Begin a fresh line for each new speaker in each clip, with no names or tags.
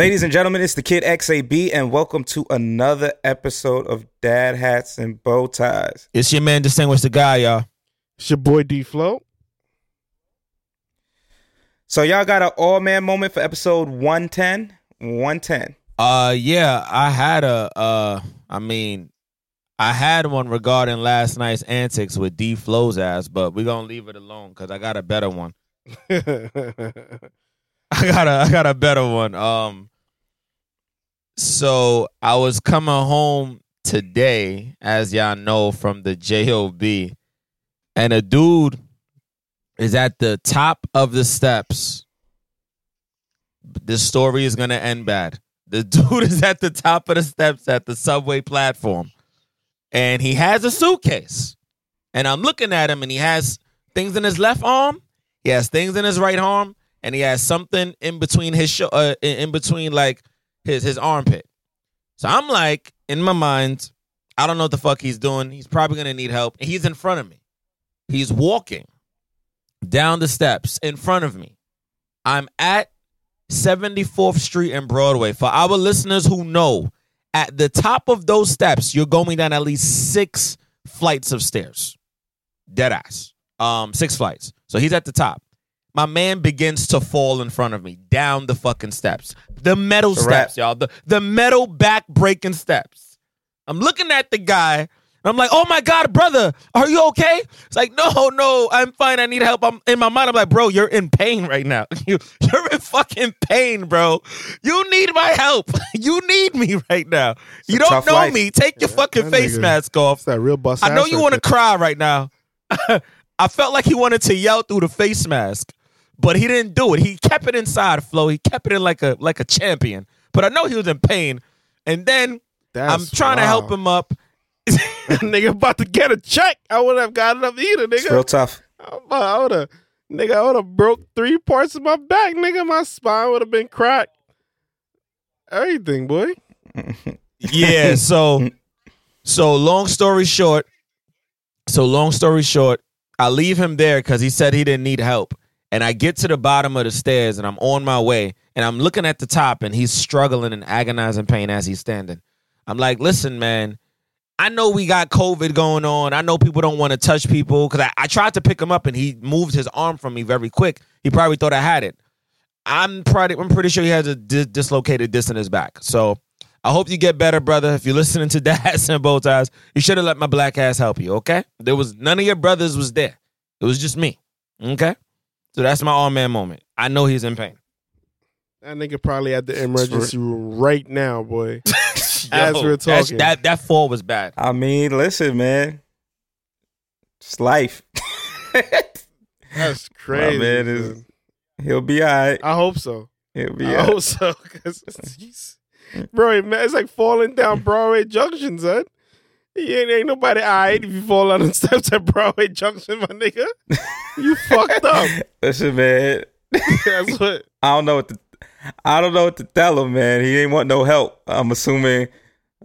Ladies and gentlemen, it's the Kid XAB, and welcome to another episode of Dad Hats and Bow Ties.
It's your man, Distinguished the Guy, y'all.
It's your boy D Flow.
So, y'all got an all man moment for episode 110? 110.
Uh, yeah, I had a, uh, I mean, I had one regarding last night's antics with D Flow's ass, but we're gonna leave it alone because I got a better one. I got a, I got a better one. Um, so I was coming home today, as y'all know, from the job, and a dude is at the top of the steps. This story is gonna end bad. The dude is at the top of the steps at the subway platform, and he has a suitcase. And I'm looking at him, and he has things in his left arm, he has things in his right arm, and he has something in between his sho- uh, in in between like his his armpit. So I'm like, in my mind, I don't know what the fuck he's doing. He's probably gonna need help. And he's in front of me. He's walking down the steps in front of me. I'm at 74th Street and Broadway. For our listeners who know, at the top of those steps, you're going down at least six flights of stairs. Dead ass. Um, six flights. So he's at the top. My man begins to fall in front of me down the fucking steps. The metal
It's
steps, y'all. The, the metal back breaking steps. I'm looking at the guy. and I'm like, oh my God, brother, are you okay? It's like, no, no, I'm fine. I need help. I'm in my mind. I'm like, bro, you're in pain right now. You, you're in fucking pain, bro. You need my help. You need me right now. You don't know
life.
me. Take your fucking face
nigga-
mask off.
It's that real bust.
I know you want to cry right now. I felt like he wanted to yell through the face mask, but he didn't do it. He kept it inside, Flo. He kept it in like a like a champion. But I know he was in pain. And then I'm
That's
trying to help him up.
nigga about to get a check. I wouldn't have got enough either,
It's
nigga.
real tough.
I would have, nigga, I would have broke three parts of my back, nigga. My spine would have been cracked. Everything, boy.
yeah, so so long story short, so long story short, I leave him there because he said he didn't need help. And I get to the bottom of the stairs and I'm on my way and I'm looking at the top and he's struggling in agonizing pain as he's standing. I'm like, listen, man, I know we got COVID going on. I know people don't want to touch people because I, I tried to pick him up and he moved his arm from me very quick. He probably thought I had it. I'm pretty, I'm pretty sure he has a di- dislocated disc in his back. So I hope you get better, brother. If you're listening to Dads and Bow Ties, you should have let my black ass help you, okay? There was none of your brothers was there. It was just me. Okay? So that's my all man moment. I know he's in pain.
That nigga probably at the emergency room right now, boy. As
Yo,
we're talking.
That that fall was bad.
I mean, listen, man. It's life.
That's crazy.
man
man.
is- He'll be all right.
I hope so.
He'll be
I
all right.
hope so. 'cause he's- bro, man, it's like falling down Broadway Junction, son. You ain't, ain't nobody ah, all right if you fall on the steps at Broadway Junction, my nigga. You fucked up.
Listen, man.
That's what.
I don't know what to I don't know what to tell him, man. He ain't want no help. I'm assuming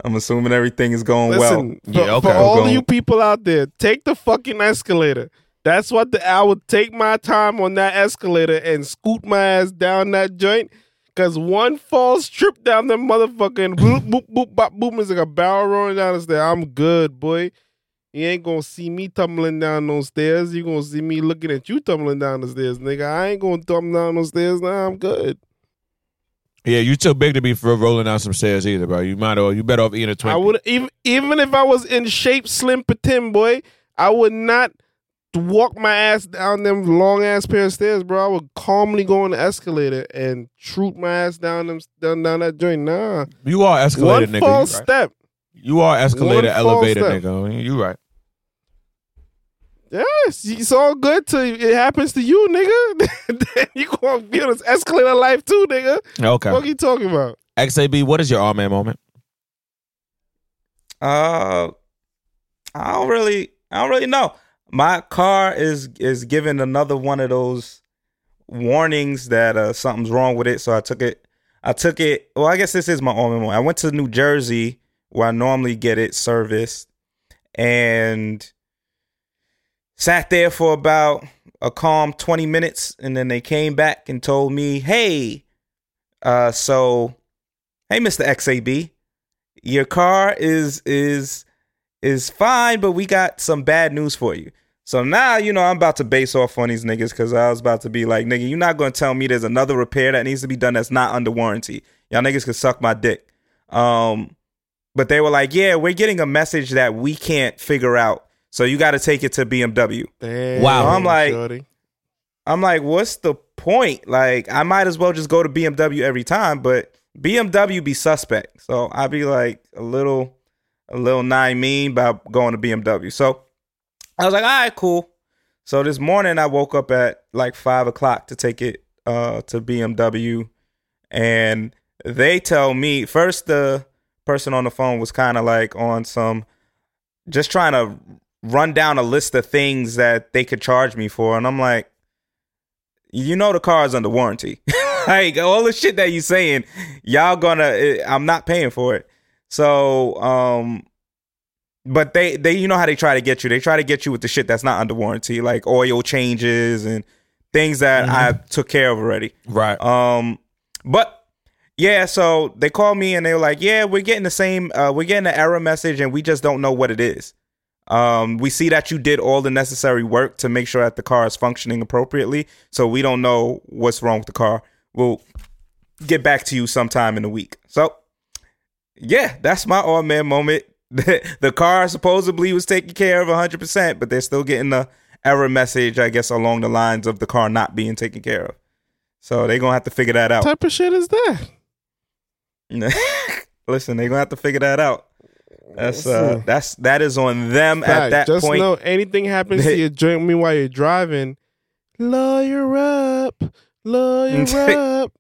I'm assuming everything is going
Listen,
well.
for,
Yeah, okay.
for all
Going-
you people out there, take the fucking escalator. That's what the I would take my time on that escalator and scoot my ass down that joint. Cause one false trip down that motherfucker and boop boop boop bop boop is like a barrel rolling down the stairs. I'm good, boy. You ain't gonna see me tumbling down those stairs. You gonna see me looking at you tumbling down the stairs, nigga. I ain't gonna tumble down those stairs now. I'm good.
Yeah, you too big to be for rolling down some stairs either, bro. You might well you better off eating a Twinkie.
I would even even if I was in shape, slim, patin boy, I would not walk my ass down them long ass pair of stairs, bro. I would calmly go on the escalator and troop my ass down them down down that joint. Nah,
You are escalator
one
nigga.
false
you, right.
step.
you are escalator
One
elevator
step.
nigga. You right.
Yes, it's all good till it happens to you, nigga. you gonna be on this escalator life too, nigga.
Okay.
What are you talking about?
XAB, what is your all man moment?
Uh, I don't really, I don't really know. My car is is giving another one of those warnings that uh, something's wrong with it. So I took it. I took it. Well, I guess this is my own one. I went to New Jersey where I normally get it serviced, and sat there for about a calm twenty minutes, and then they came back and told me, "Hey, uh, so, hey, Mister XAB." your car is is is fine, but we got some bad news for you. So now, you know, I'm about to base off on these niggas because I was about to be like, nigga, you're not gonna tell me there's another repair that needs to be done that's not under warranty. Y'all niggas could suck my dick. Um, but they were like, yeah, we're getting a message that we can't figure out. So you got to take it to BMW.
Damn,
Wow.
I'm like-
shorty.
I'm like, what's the point? Like, I might as well just go to BMW every time, but BMW be suspect. So I'd be like a little, a little nine mean about going to BMW. So I was like, all right, cool. So this morning I woke up at like five o'clock to take it uh, to BMW, and they tell me first the person on the phone was kind of like on some, just trying to run down a list of things that they could charge me for, and I'm like you know the car is under warranty. like all the shit that you saying, y'all gonna eh, I'm not paying for it. So um but they they you know how they try to get you. They try to get you with the shit that's not under warranty, like oil changes and things that I took care of already.
Right.
Um, but yeah, so they called me and they were like, "Yeah, we're getting the same. Uh, we're getting an error message, and we just don't know what it is. Um, we see that you did all the necessary work to make sure that the car is functioning appropriately, so we don't know what's wrong with the car. We'll get back to you sometime in the week." So yeah, that's my all man moment. the car supposedly was taken care of 100%, but they're still getting the error message, I guess, along the lines of the car not being taken care of. So they're going to have to figure that
What
out.
type of shit is that?
Listen, they're going to have to figure that out. That's uh that's that is on them at
Fact,
that
just
point.
know anything happens to your joint me while you're driving, lawyer up, lawyer up.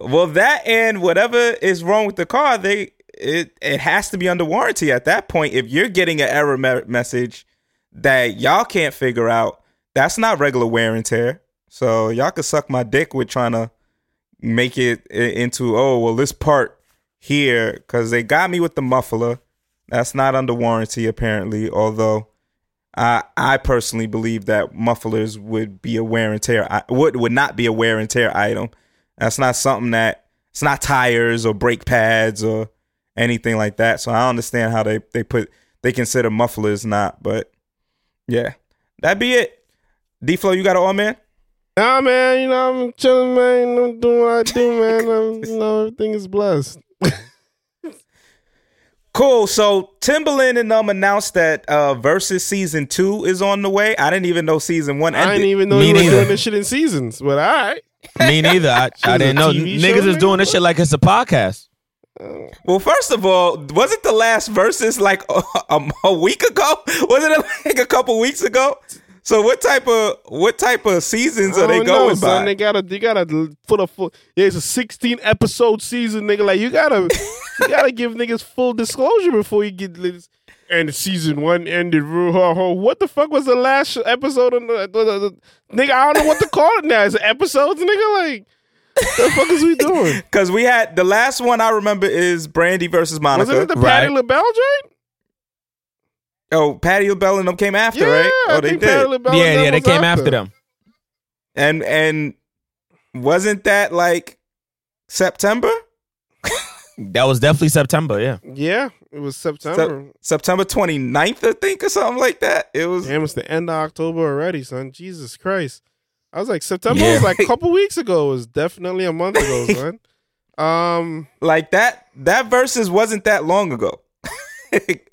Well, that and whatever is wrong with the car, they it it has to be under warranty at that point. If you're getting an error me- message that y'all can't figure out, that's not regular wear and tear. So y'all could suck my dick with trying to make it into oh well this part here because they got me with the muffler. That's not under warranty apparently, although. I I personally believe that mufflers would be a wear and tear I- would would not be a wear and tear item. That's not something that it's not tires or brake pads or anything like that. So I understand how they they put they consider mufflers not, but yeah, that'd be it. D Flow, you got it all, man.
Nah, man, you know I'm chilling, man. I'm doing what I do, man. I'm, you know everything is blessed.
Cool. So Timbaland and them announced that uh Versus season two is on the way. I didn't even know season one Ended.
I didn't even know
Me
you were
neither.
doing this shit in seasons, but all right.
Me neither. I didn't know.
TV
Niggas
show,
is doing this shit like it's a podcast.
Well, first of all, was it the last versus like a, a, a week ago? Wasn't it like a couple weeks ago? So what type of what type of seasons are they
don't know,
going
son.
by?
They gotta, they gotta put a full. Yeah, it's a 16 episode season, nigga. Like you gotta, you gotta give niggas full disclosure before you get this. And season one ended. What the fuck was the last episode? On the, the, the, the- nigga, I don't know what to call it now. Is it episodes, nigga? Like, what the fuck is we doing?
Because we had the last one I remember is Brandy versus Monica.
Wasn't it the
Right.
Patti LaBelle joint?
oh, Patti LaBelle and them came after,
Yeah,
right?
Oh, I
Oh, they
think
did.
Patti
yeah, yeah, they
was
came after them.
And and wasn't that like September?
That was definitely September. Yeah.
Yeah, it was September.
September 29th, I think, or something like that. It was
Damn, it's the end of October already, son. Jesus Christ. I was like September
Yeah.
was like a couple weeks ago. It was definitely a month ago, son. Um,
Like that that versus wasn't that long ago.
it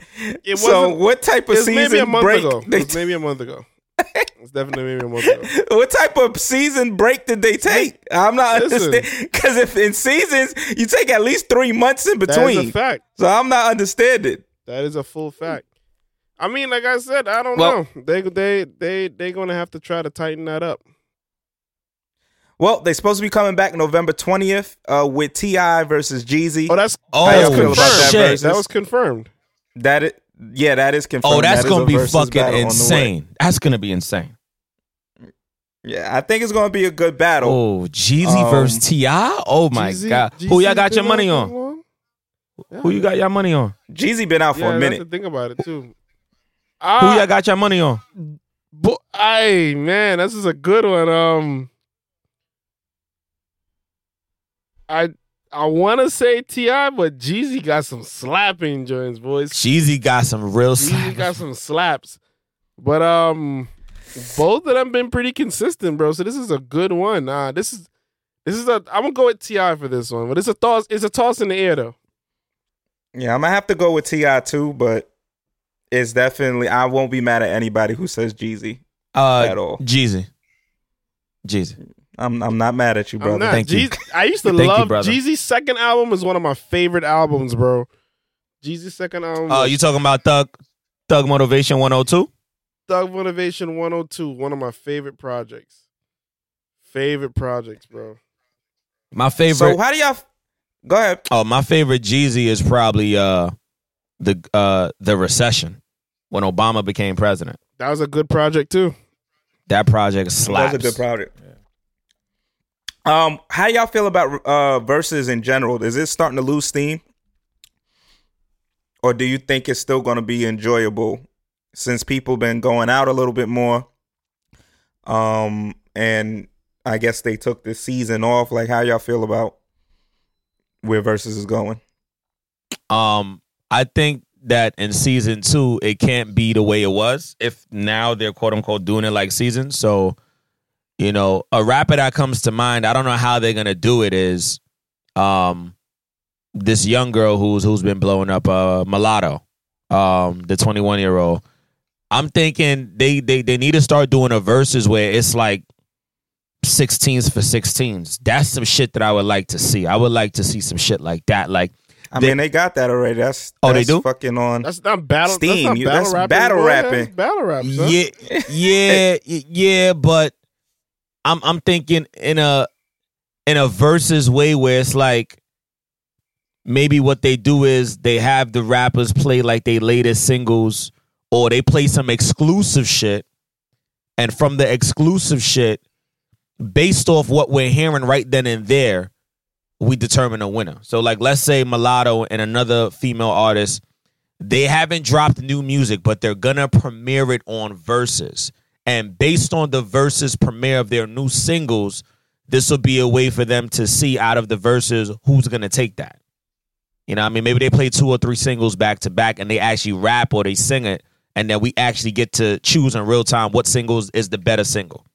wasn't.
what type of season
maybe a month
break?
ago. It was maybe a month ago. It's definitely maybe a month ago.
what type of season break did they take? I'm not
Listen.
understanding because if in seasons you take at least three months in
That is a
between,
fact.
so I'm not understanding.
That is a full fact. I mean, like I said, I don't
Well-
know. They they they they gonna have to try to tighten that up.
Well, they're supposed to be coming back November 20th uh, with T.I. versus Jeezy.
Oh, that's
Oh,
y'all
that's
feel about that
That was confirmed.
that it, yeah, that is confirmed.
Oh, that's
That is
gonna be fucking
battle on the way.
insane. That's gonna be insane.
Yeah, I think it's gonna be a good battle.
Oh, Jeezy
Um,
versus Ti. Oh my
Jeezy-
god.
Jeezy
Who y'all got your money on?
that long?
Who you got your money on?
Jeezy been out for
Yeah,
a
that's
minute.
the thing about it too.
Who y'all got your money on?
Bo- Ay, man, this is a good one. Um, I I want to say T.I., but Jeezy got some slapping joints, boys.
Jeezy got some real
Jeezy
slaps.
got some slaps, but um, both of them been pretty consistent, bro. So this is a good one. Uh, this is this is a. I'm gonna go with T.I. for this one, but it's a toss. It's a toss in the air though.
Yeah, I'm gonna have to go with T.I. too, but it's definitely I won't be mad at anybody who says Jeezy
Uh,
at all.
Jeezy. Jeezy.
I'm I'm not mad at you,
I'm
brother.
not.
Thank you.
I used to
Thank you,
love
brother.
Jeezy's second album is one of my favorite albums, bro. Jeezy's second album.
Uh,
was
you talking about Thug Thug Motivation 102?
Thug Motivation 102, one of my favorite projects. Favorite projects, bro.
My favorite.
So how do y'all? Go ahead.
oh, my favorite Jeezy is probably uh the uh the recession when Obama became president.
That was a good project too.
That project slaps.
That's a good project. Um, how y'all feel about uh verses in general? Is it starting to lose steam, or do you think it's still going to be enjoyable since people been going out a little bit more? Um, and I guess they took the season off. Like, how y'all feel about where verses is going?
Um, I think that in season two, it can't be the way it was. If now they're quote unquote doing it like season, so you know, a rapper that comes to mind. I don't know how they're gonna do it. Is um this young girl who's who's been blowing up, uh, mulatto, um, the twenty one year old. I'm thinking they they they need to start doing a verses where it's like 16s for 16s. That's some shit that I would like to see. I would like to see some shit like that. Like
I
They-
mean, they got that already. That's
Oh, they
that's
do?
Fucking on.
That's not battle.
Steam,
That's, not
you-
battle
that's
rapping.
battle rapping.
That's battle rap. son.
Yeah, yeah, yeah, but I'm I'm thinking in a in a versus way where it's like maybe what they do is they have the rappers play like they latest singles or they play some exclusive shit and from the exclusive shit based off what we're hearing right then and there we determine a winner. So like let's say Mulatto and another female artist they haven't dropped new music, but they're gonna premiere it on Versus. And based on the verses premiere of their new singles, this will be a way for them to see out of the verses who's gonna take that. You know, I mean, maybe they play two or three singles back to back, and they actually rap or they sing it, and then we actually get to choose in real time what singles is the better single.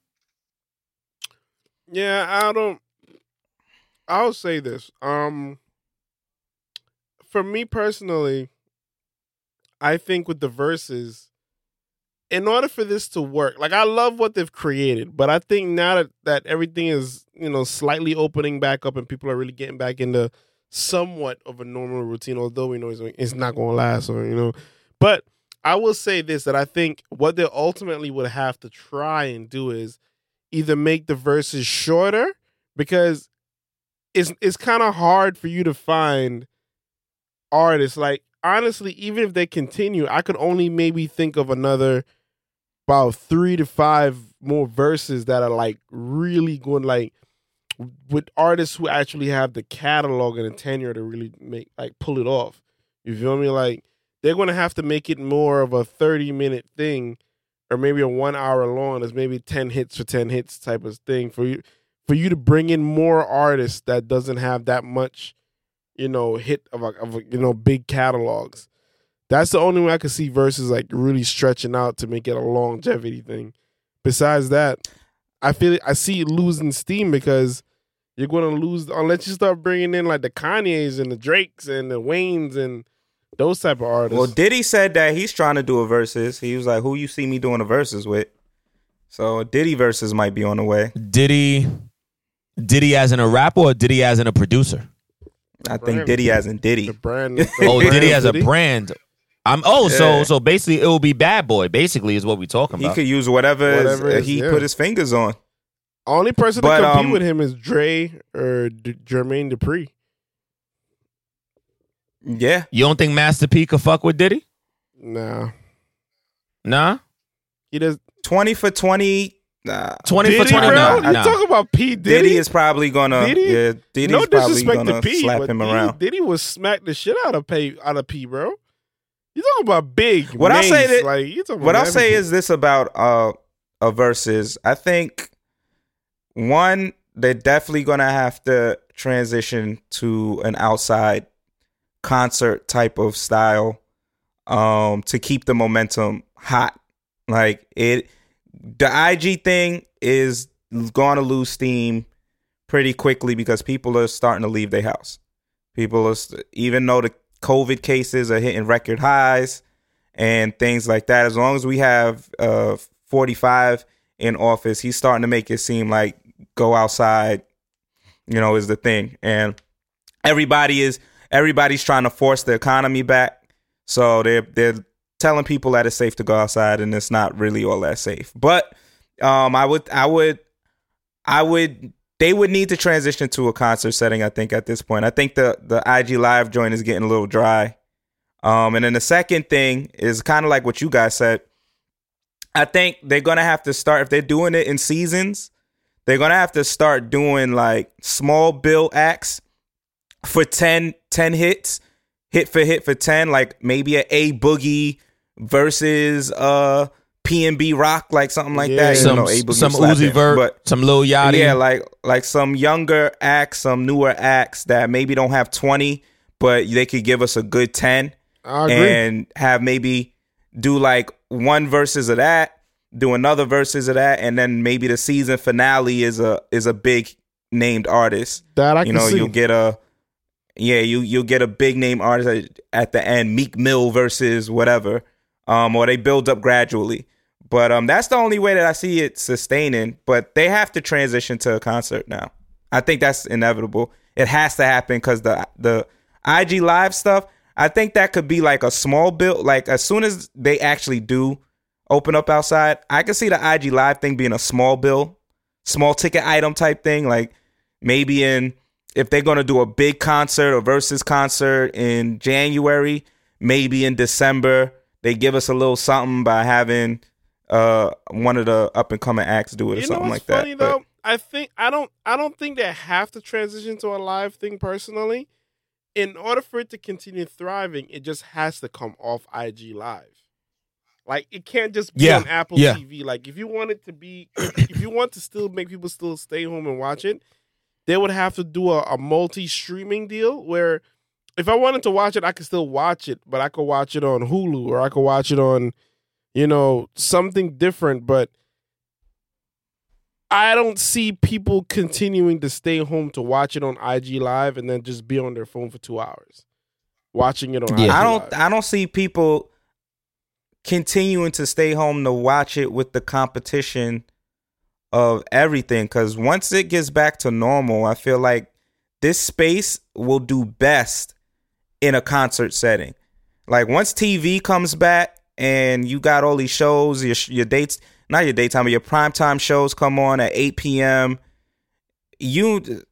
Yeah, I don't. I'll say this. Um, for me personally, I think with the verses, in order for this to work, like I love what they've created, but I think now that that everything is you know slightly opening back up and people are really getting back into somewhat of a normal routine, although we know it's, it's not going to last, or you know, but I will say this that I think what they ultimately would have to try and do is either make the verses shorter because it's it's kind of hard for you to find artists. Like honestly even if they continue I could only maybe think of another about 3 to 5 more verses that are like really going like with artists who actually have the catalog and the tenure to really make like pull it off. You feel me? Like they're to have to make it more of a 30 minute thing or maybe a one hour long. There's maybe 10 hits for 10 hits type of thing for you for you to bring in more artists that doesn't have that much you know hit of a, of a, you know big catalogs that's the only way i could see versus like really stretching out to make it a longevity thing besides that I feel I see it losing steam because you're going to lose unless you start bringing in like the Kanyes and the Drakes and the Waynes and those type of artists.
Well, Diddy said that he's trying to do a verses. He was like, "Who you see me doing a verses with?" So Diddy verses might be on the way.
Diddy, Diddy as in a rapper or Diddy as in a producer?
I think
Brand.
Diddy as in Diddy.
the brand. Oh, the
Oh,
brand
Diddy as a brand. I'm oh, so
Yeah.
so basically it will be Bad Boy. Basically, is what we talking about.
He could use whatever,
Whatever is-
he
yeah.
put his fingers on.
Only person
But,
to compete
um,
with him is Dre or D- Jermaine Dupri.
Yeah,
you don't think Master P could fuck with Diddy?
Nah,
Nah,
he does.
twenty for twenty. Nah.
twenty
Diddy,
for twenty.
bro?
Nah,
you
nah.
talking about P Diddy?
Diddy is probably gonna.
Diddy?
Yeah, Diddy's
no
probably
disrespect
gonna
to P,
slap
but
him
Diddy,
around.
Diddy was smack the shit out of P out of P, bro. You talking about big?
What I'll say that-
like you talking
what I'll say is this about uh a versus. I think one they're definitely gonna have to transition to an outside concert type of style um to keep the momentum hot. Like it the IG thing is going to lose steam pretty quickly because people are starting to leave their house. People are st- even though the COVID cases are hitting record highs and things like that. As long as we have uh 45 in office, he's starting to make it seem like go outside, you know, is the thing. And everybody is everybody's trying to force the economy back. So they're they're telling people that it's safe to go outside and it's not really all that safe. But um I would I would I would they would need to transition to a concert setting, I think, at this point. I think the the IG live joint is getting a little dry. Um, and then the second thing is kind of like what you guys said. I think they're gonna have to start if they're doing it in seasons. They're gonna have to start doing like small bill acts for 10, 10 hits, hit for hit for ten, like maybe a A Boogie versus uh PnB Rock, like something like
Yeah.
that.
Some
A
some Uzi
him,
Vert,
but
some Lil Yachty.
yeah, like like some younger acts, some newer acts that maybe don't have twenty, but they could give us a good ten and have maybe do like one verses of that, do another verses of that, and then maybe the season finale is a is a big named artist.
that I
you
can
know,
see.
you'll get a yeah, you you'll get a big name artist at, at the end, Meek Mill versus whatever, um, or they build up gradually. But um, that's the only way that I see it sustaining. But they have to transition to a concert now. I think that's inevitable. It has to happen because the the IG live stuff. I think that could be like a small bill. Like as soon as they actually do open up outside, I can see the IG live thing being a small bill, small ticket item type thing. Like maybe in if they're gonna do a big concert or versus concert in January, maybe in December they give us a little something by having uh one of the up and coming acts do it or
you know
something like
funny
that. But-
though? I think I don't I don't think they have to transition to a live thing personally. In order for it to continue thriving, it just has to come off IG live. Like it can't just be
Yeah,
on Apple
yeah.
TV. Like if you want it to be if you want to still make people still stay home and watch it, they would have to do a, a multi-streaming deal where if I wanted to watch it, I could still watch it, but I could watch it on Hulu or I could watch it on, you know, something different. But I don't see people continuing to stay home to watch it on IG Live and then just be on their phone for two hours watching it on.
Yeah.
IG
I don't
Live.
I don't see people continuing to stay home to watch it with the competition of everything cuz once it gets back to normal, I feel like this space will do best in a concert setting. Like once TV comes back and you got all these shows, your your dates, not your daytime, but your primetime shows come on at 8 p.m. You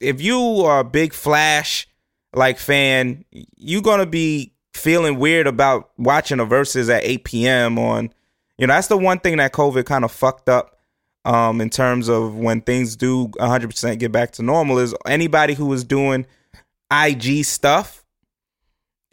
if you are a big Flash like fan, you're gonna be feeling weird about watching a versus at 8 p.m. on. You know, that's the one thing that COVID kind of fucked up um, in terms of when things do 100% get back to normal. Is anybody who is doing IG stuff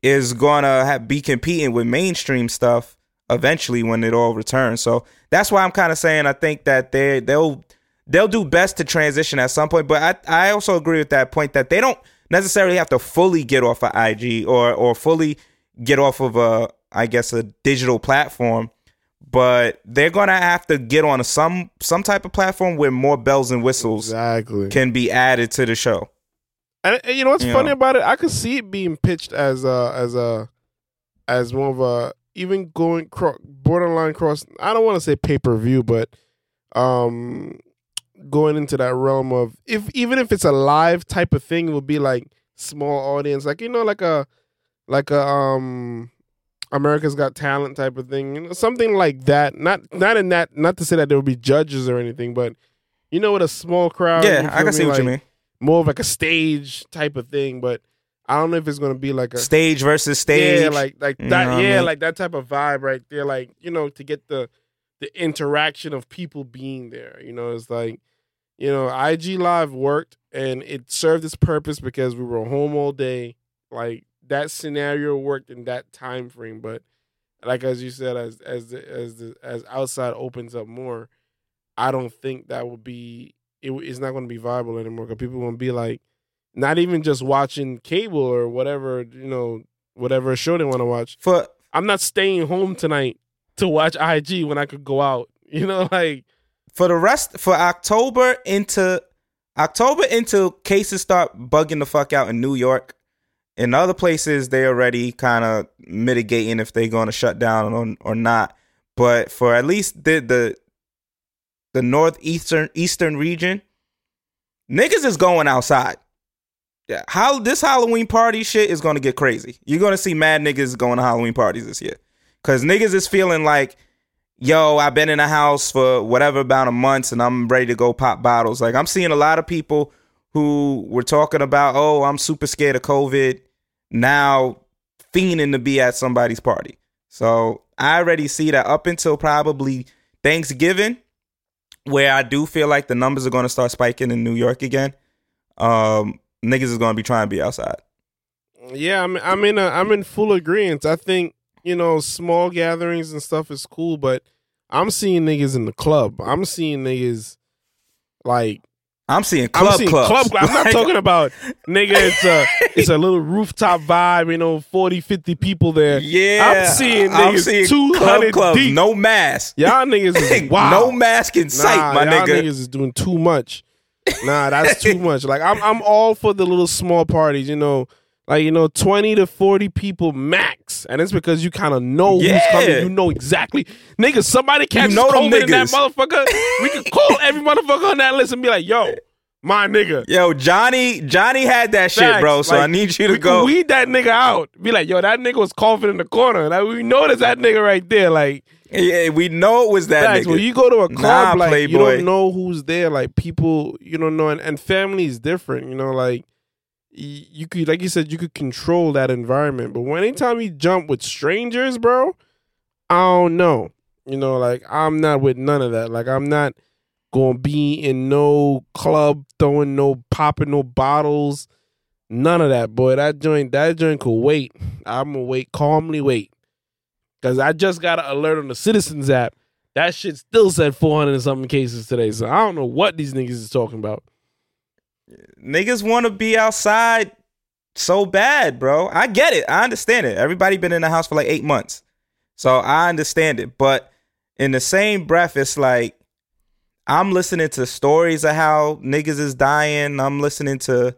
is gonna have, be competing with mainstream stuff eventually when it all returns. So that's why I'm kind of saying I think that they they'll they'll do best to transition at some point. But I I also agree with that point that they don't necessarily have to fully get off of IG or or fully get off of a I guess a digital platform. but they're gonna have to get on a, some some type of platform where more bells and whistles
Exactly.
can be added to the show.
And, and you know what's
You
funny
know.
about it? I could see it being pitched as a as a as more of a even going cro- borderline cross. I don't want to say pay per view, but um, going into that realm of if even if it's a live type of thing, it would be like small audience, like you know, like a like a um. America's Got Talent type of thing, you know, something like that. Not not in that. Not to say that there would be judges or anything, but you know, with a small crowd.
yeah, I can see what you mean.
More of like a stage type of thing, but I don't know if it's gonna be like a
Stage versus stage.
yeah, like like
You
that,
what I
yeah,
mean?
like that type of vibe right there, like you know, to get the the interaction of people being there. You know, it's like you know, IG Live worked and it served its purpose because we were home all day. Like that scenario worked in that time frame, but like as you said, as as the, as the, as outside opens up more, I don't think that will be it. It's not going to be viable anymore because people going to be like, not even just watching cable or whatever you know, whatever show they want to watch.
for
I'm not staying home tonight to watch IG when I could go out. You know, like
for the rest for October into October until cases start bugging the fuck out in New York. In other places, they already kind of mitigating if they're going to shut down or, or not. But for at least the the the northeastern eastern region, niggas is going outside. Yeah, how this Halloween party shit is to get crazy. You're to see mad niggas going to Halloween parties this year, cause niggas is feeling like yo, I've been in the house for whatever amount of months and I'm ready to go pop bottles. Like I'm seeing a lot of people who were talking about, oh, I'm super scared of COVID, now fiending to be at somebody's party. So I already see that up until probably Thanksgiving, where I do feel like the numbers are going to start spiking in New York again. Um, niggas is going to be trying to be outside.
Yeah, I'm I'm in a I'm in full agreement. I think you know small gatherings and stuff is cool, but I'm seeing niggas in the club. I'm seeing niggas like
I'm seeing club
I'm seeing
clubs.
club. I'm not talking about nigga. It's a it's a little rooftop vibe. You know, 40, 50 people there.
Yeah,
I'm seeing niggas 200
club clubs,
deep.
no mask.
Y'all niggas is wow.
No mask in sight, my
y'all
nigga.
niggas is doing too much. Nah, that's too much. Like I'm I'm all for the little small parties, you know. Like, you know, 20 to 40 people max. And it's because you kind of know
Yeah.
who's coming. You know exactly. Nigga, somebody catches
know
COVID in that motherfucker. We can call every motherfucker on that list and be like, yo, my nigga.
Yo, Johnny, Johnny had that shit, bro. So
Like,
I need you to
we
go.
weed that nigga out. Be like, yo, that nigga was coughing in the corner. Like, we noticed that nigga right there. Like,
yeah, we know it was that
Facts.
nigga.
When you go to a club,
Nah,
like you don't know who's there. Like people, you don't know, and, and family is different. You know, like you could, like you said, you could control that environment. But when anytime you jump with strangers, bro, I don't know. You know, like I'm not with none of that. Like I'm not gonna be in no club throwing no popping no bottles. None of that, boy. That joint, that joint could wait. I'm gonna wait, calmly wait. Cause I just got an alert on the Citizens app. That shit still said 400 and something cases today. So I don't know what these niggas is talking about.
Niggas want to be outside so bad, bro. I get it. I understand it. Everybody been in the house for like eight months, so I understand it. But in the same breath, it's like I'm listening to stories of how niggas is dying. I'm listening to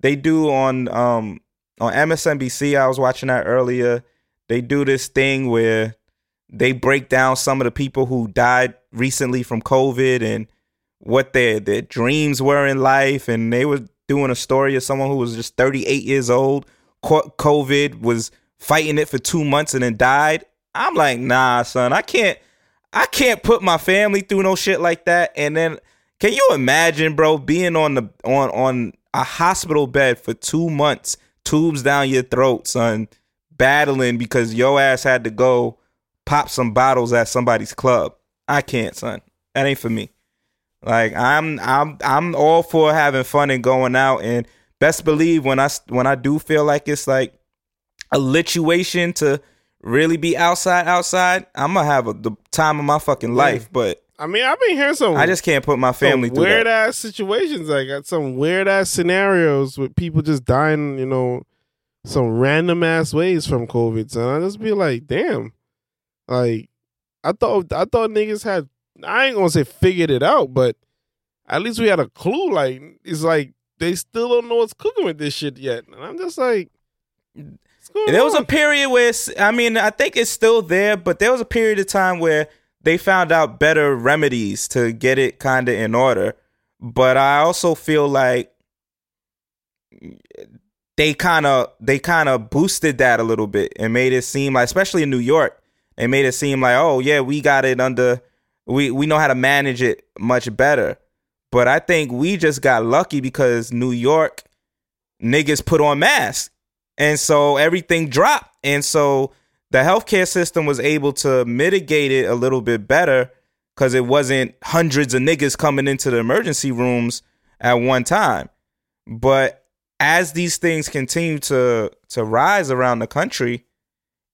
they do on um on MSNBC. I was watching that earlier. They do this thing where they break down some of the people who died recently from COVID and what their their dreams were in life, and they were doing a story of someone who was just 38 years old, caught COVID, was fighting it for two months, and then died. I'm like, nah, son, I can't, I can't put my family through no shit like that. And then, can you imagine, bro, being on the on on a hospital bed for two months, tubes down your throat, son, battling because your ass had to go pop some bottles at somebody's club. I can't, son. That ain't for me. Like I'm I'm I'm all for having fun and going out and best believe when I when I do feel like it's like a lituation to really be outside outside, I'm gonna have a, the time of my fucking life, but
I mean, I've been hearing some
I just can't put my family through
weird
that.
ass situations. Like got some weird ass scenarios with people just dying, you know, some random ass ways from COVID. So I just be like, damn. Like I thought I thought niggas had. I ain't gonna say figured it out, but at least we had a clue. Like it's like they still don't know what's cooking with this shit yet, and I'm just like,
There was a period where I mean, I think it's still there, but there was a period of time where they found out better remedies to get it kind of in order. But I also feel like they kind of they kind of boosted that a little bit and made it seem like, especially in New York, they made it seem like, oh yeah, we got it under, we we know how to manage it much better. But I think we just got lucky because New York niggas put on masks. And so everything dropped. And so the healthcare system was able to mitigate it a little bit better because it wasn't hundreds of niggas coming into the emergency rooms at one time. But as these things continue to to rise around the country,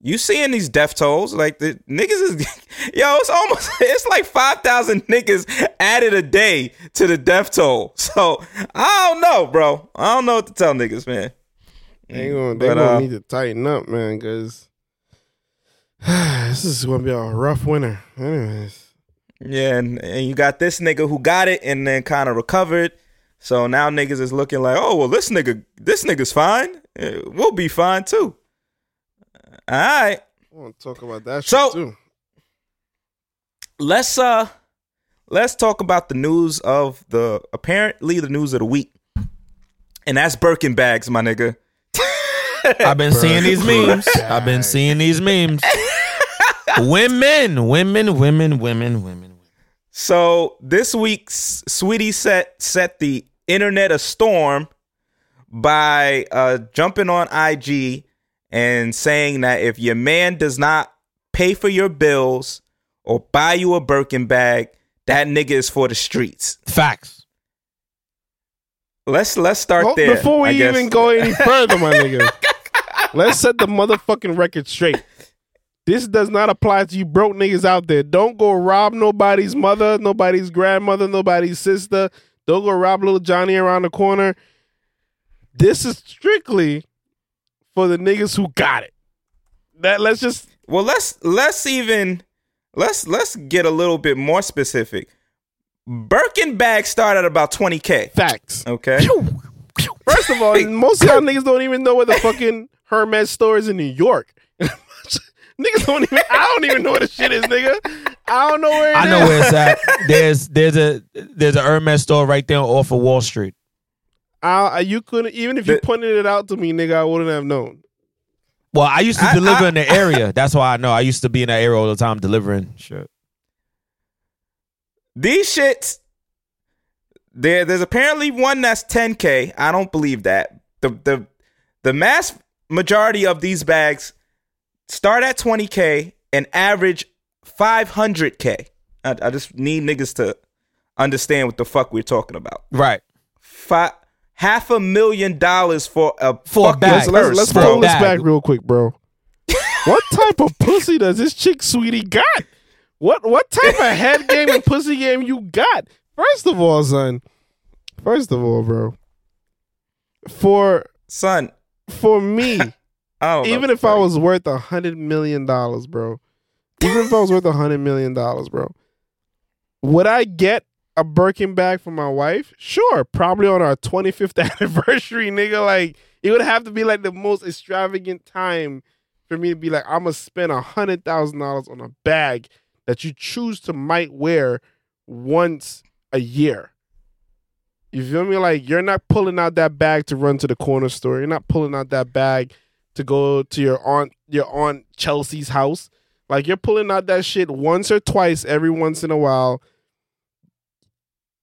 you seeing these death tolls like the niggas is yo it's almost it's like 5000 niggas added a day to the death toll so i don't know bro i don't know what to tell niggas man
They gonna, they
But,
gonna
uh,
need to tighten up, man, because this is gonna be a rough winter. Anyways,
Yeah, and, and you got this nigga who got it and then kind of recovered. So now niggas is looking like, oh well, this nigga, this nigga's fine. Eh, We'll be fine too. All right,
I want to talk about that shit
So-
too.
let's uh, let's talk about the news of the apparently the news of the week, and that's Birkin bags, my nigga.
I've been seeing these memes. I've been seeing these memes. women, women, women, women, women.
So this week's Saweetie set set the internet a storm by uh, jumping on IG and saying that if your man does not pay for your bills or buy you a Birkin bag, that nigga is for the streets.
Facts.
Let's let's start
Hold-
there.
Before we
I guess.
even go any further, my nigga, let's set the motherfucking record straight. This does not apply to you broke niggas out there. Don't go rob nobody's mother, nobody's grandmother, nobody's sister. Don't go rob little Johnny around the corner. This is strictly for the niggas who got it. That let's just
Well, let's let's even let's let's get a little bit more specific. Birkin bags start at about 20k.
facts.
Okay.
First of all, most of y'all niggas don't even know where the fucking Hermes store is in New York. niggas don't even. I don't even know where the shit is, nigga. I don't know where. It
I know
is.
where it's at. There's there's a there's a Hermes store right there off of Wall Street.
I, you couldn't even if you
The-
pointed it out to me, nigga. I wouldn't have known.
Well, I used to
I-
deliver
I-
in the area. That's why I know. I used to be in that area all the time delivering shit.
These shits, there, there's apparently one that's 10k. I don't believe that. The the the mass majority of these bags start at 20k and average 500k. I, I just need niggas to understand what the fuck we're talking about.
Right.
Five, half a million dollars for a
For a
fucking
bag.
So let's, let's
bro.
pull this
Bag.
back real quick, bro. what type of pussy does this chick Saweetie got? What what type of head game and pussy game you got? First of all, son. First of all, bro. For
Son,
for me,
I don't know.
even if I was worth a hundred million dollars, bro. Even if I was worth a hundred million dollars, bro. Would I get a Birkin bag for my wife? Sure, probably on our 25th anniversary, nigga. Like it would have to be like the most extravagant time for me to be like, I'm gonna spend a hundred thousand dollars on a bag that you choose to might wear once a year. You feel me? Like you're not pulling out that bag to run to the corner store. You're not pulling out that bag to go to your aunt your aunt Chelsea's house. Like you're pulling out that shit once or twice every once in a while.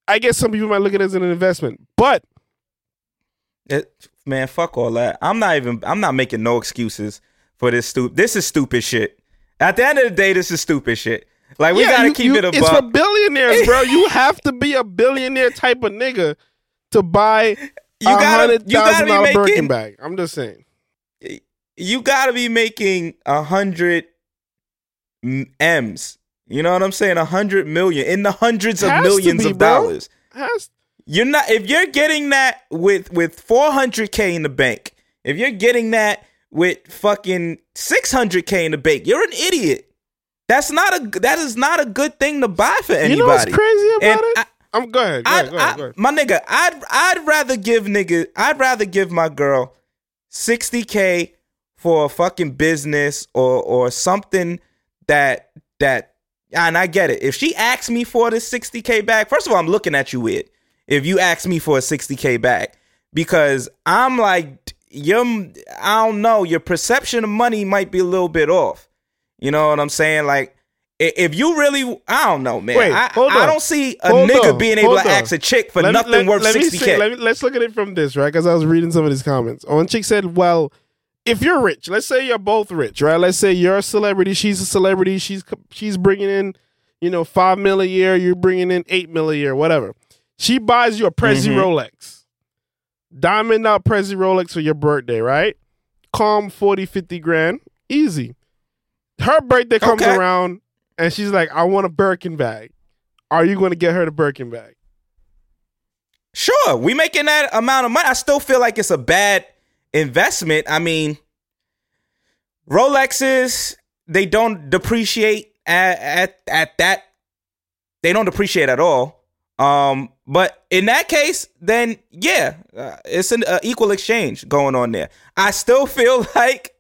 I guess some people might look at it as an investment, but
It, man, fuck all that. I'm not even. I'm not making no excuses for this stupid. This is stupid shit. At the end of the day, this is stupid shit. Like we
Yeah,
gotta
you-
keep
you-
it a
It's for billionaires, bro. You have to be a billionaire type of nigga to buy
You
a
gotta. You gotta be
dollar Birkin
making.
bag. I'm just saying.
You gotta be making a hundred m- m's. You know what I'm saying? A hundred million in the hundreds of millions
be,
of
bro.
dollars.
Has
You're not if you're getting that with with 400k in the bank. If you're getting that with fucking 600k in the bank, you're an idiot. That's not a that is not a good thing to buy for anybody.
You know what's crazy about
And
it?
I-
I'm go ahead, go ahead, go ahead,
I-
go ahead.
my nigga, I'd I'd rather give nigga, I'd rather give my girl 60k for a fucking business or or something that that and I get it. If she asks me for the 60k back, first of all, I'm looking at you weird. If you ask me for a 60k back, because I'm like your I don't know, your perception of money might be a little bit off. You know what I'm saying? Like if you really, I don't know, man.
Wait,
I, I don't see a
Hold
nigga
on,
being able to
on.
ask a chick for
Let me-
nothing
let-
worth
let me
60k.
say- let me- let's look at it from this, right? Because I was reading some of these comments. One chick said, "Well, if you're rich, let's say you're both rich, right? Let's say you're a celebrity, she's a celebrity, she's she's bringing in, you know, five mil a year, you're bringing in eight mil a year, whatever. She buys you a Prezi
Mhm.
Rolex, diamond out Prezi Rolex for your birthday, right? Calm 40, 50 grand, easy. Her birthday comes
Okay.
around, and she's like, "I want a Birkin bag." Are you going to get her the Birkin bag?
Sure, we making that amount of money. I still feel like it's a bad investment. I mean, Rolexes they don't depreciate at at, at that. They don't depreciate at all. Um, but in that case, then yeah, uh, it's an uh, equal exchange going on there. I still feel like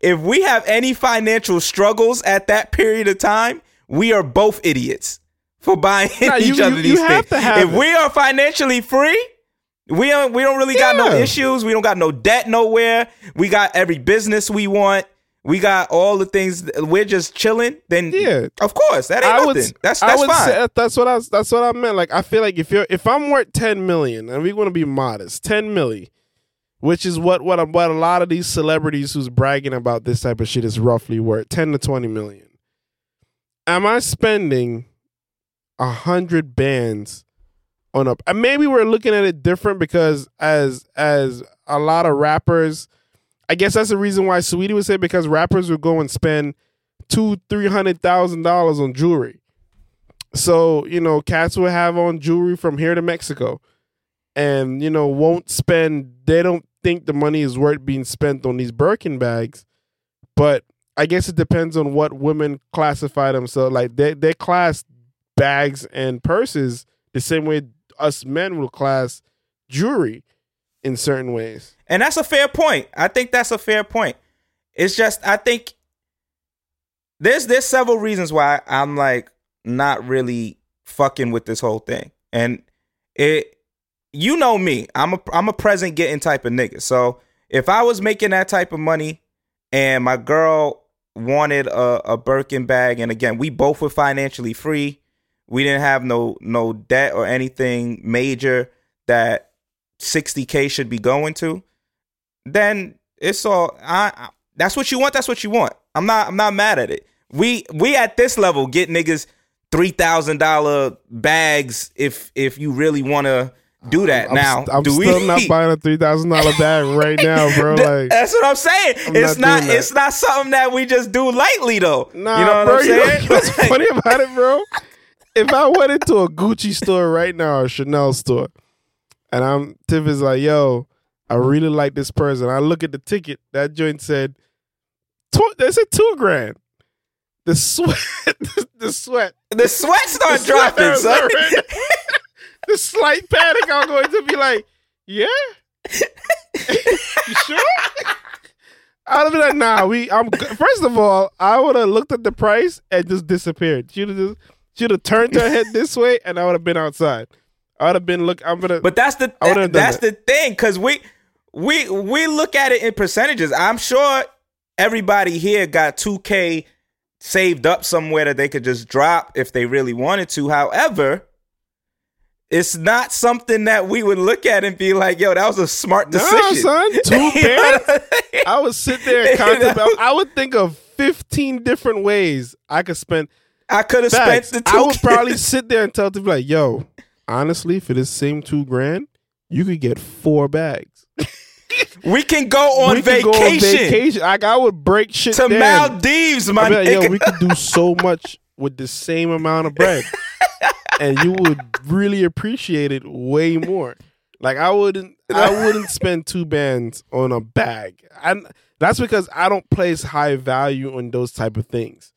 if we have any financial struggles at that period of time, we are both idiots for buying
Nah,
each
you-
other
you-
these
you have
things.
to have
if
it.
we are financially free, we don't we don't really got no issues. We don't got no debt nowhere. We got every business we want. We got all the things. We're just chilling. Then
Yeah.
of course that ain't
I
nothing.
would,
that's that's fine.
That's what I was- that's what I meant. Like I feel like if you're if I'm worth ten million, and we want to be modest, ten milli, which is what what what a lot of these celebrities who's bragging about this type of shit is roughly worth ten to twenty million. Am I spending a hundred bands on a? And maybe we're looking at it different because as as a lot of rappers. I guess that's the reason why Saweetie would say because rappers would go and spend two, three hundred thousand dollars on jewelry. So you know, cats will have on jewelry from here to Mexico, and you know won't spend. They don't think the money is worth being spent on these Birkin bags, but I guess it depends on what women classify themselves. Like they they class bags and purses the same way us men will class jewelry in certain ways.
And that's a fair point. I think that's a fair point. It's just I think there's there's several reasons why I'm like not really fucking with this whole thing. And it you know me. I'm a I'm a present getting type of nigga. So if I was making that type of money and my girl wanted a, a Birkin bag and again we both were financially free. We didn't have no no debt or anything major that 60k should be going to then it's all I, I that's what you want that's what you want i'm not i'm not mad at it we we at this level get niggas $3000 bags if if you really want to do that
I'm,
now
I'm
do
still
we
not buying a three thousand dollar bag right now, bro. Like,
that's what i'm saying
I'm
it's
not
not, it's not something that we just do lightly though
nah,
you know what
bro.
i'm
you know
saying
what's funny about it, bro? If I went into a Gucci store right now or a Chanel store, and I'm Tiff is like, "Yo, I really like this person. I look at the ticket, that joint said, tw- they said two grand. The sweat, the sweat,
the sweat start
the
dropping
sweat
son.
the slight panic. I'm going to be like, "Yeah, you sure?" I would be like, nah, we. I'm first of all, I would have looked at the price and just disappeared. She'd have just, she'd have turned her head this way, and I would have been outside. I would have been look. I'm gonna.
But that's the
I wouldn't have done
that's the thing because we we we look at it in percentages. I'm sure everybody here got 2K saved up somewhere that they could just drop if they really wanted to. However, it's not something that we would look at and be like, "Yo, that was a smart decision."
son, two
You know
bands.
what I'm saying?
I would sit there and contemplate. I would think of 15 different ways I could spend
I could have spent the two.
I would probably sit there and tell them like, "Yo, honestly, for this same two grand, you could get four bags."
we can go on
we
vacation
go on vacation. Like I would break shit
to
down.
Maldives, my
like, yo, we could do so much with the same amount of bread, and you would really appreciate it way more. Like I wouldn't, I wouldn't spend two bands on a bag, and that's because I don't place high value on those type of things.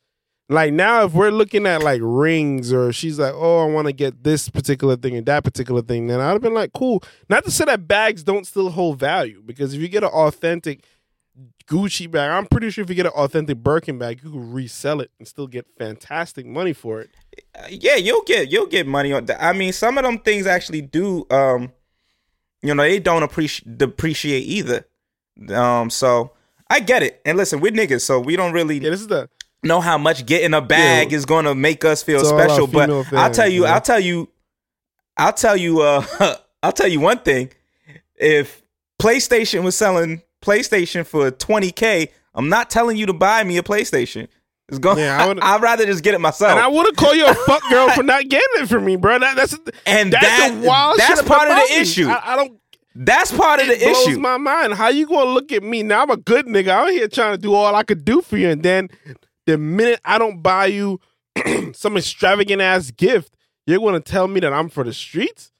Like now, if we're looking at like rings, or she's like, "Oh, I want to get this particular thing and that particular thing," then I'd have been like, "Cool." Not to say that bags don't still hold value, because if you get an authentic Gucci bag, I'm pretty sure if you get an authentic Birkin bag, you can resell it and still get fantastic money for it.
Uh, yeah, you'll get you'll get money on that. I mean, some of them things actually do. Um, you know, they don't appreciate depreciate either. Um, so I get it. And listen, we're niggas, so we don't really
Yeah, this is the
know how much getting a bag
Yeah.
is going to make us feel
It's
special. But
female
I'll tell you,
man.
I'll tell you, I'll tell you, uh, I'll tell you one thing. If PlayStation was selling PlayStation for 20k, I'm not telling you to buy me a PlayStation. It's going.
Yeah, I would-
rather just get it myself.
And I wouldn't call you a fuck girl for not getting it for me, bro. That, that's
And
that's
that-
wild
that's part of the
me.
issue.
I, I don't.
That's part of the
blows
issue.
my mind. How you gonna look at me now? I'm a good nigga. I'm here trying to do all I could do for you, and then the minute I don't buy you some extravagant ass gift, you're gonna tell me that I'm for the streets.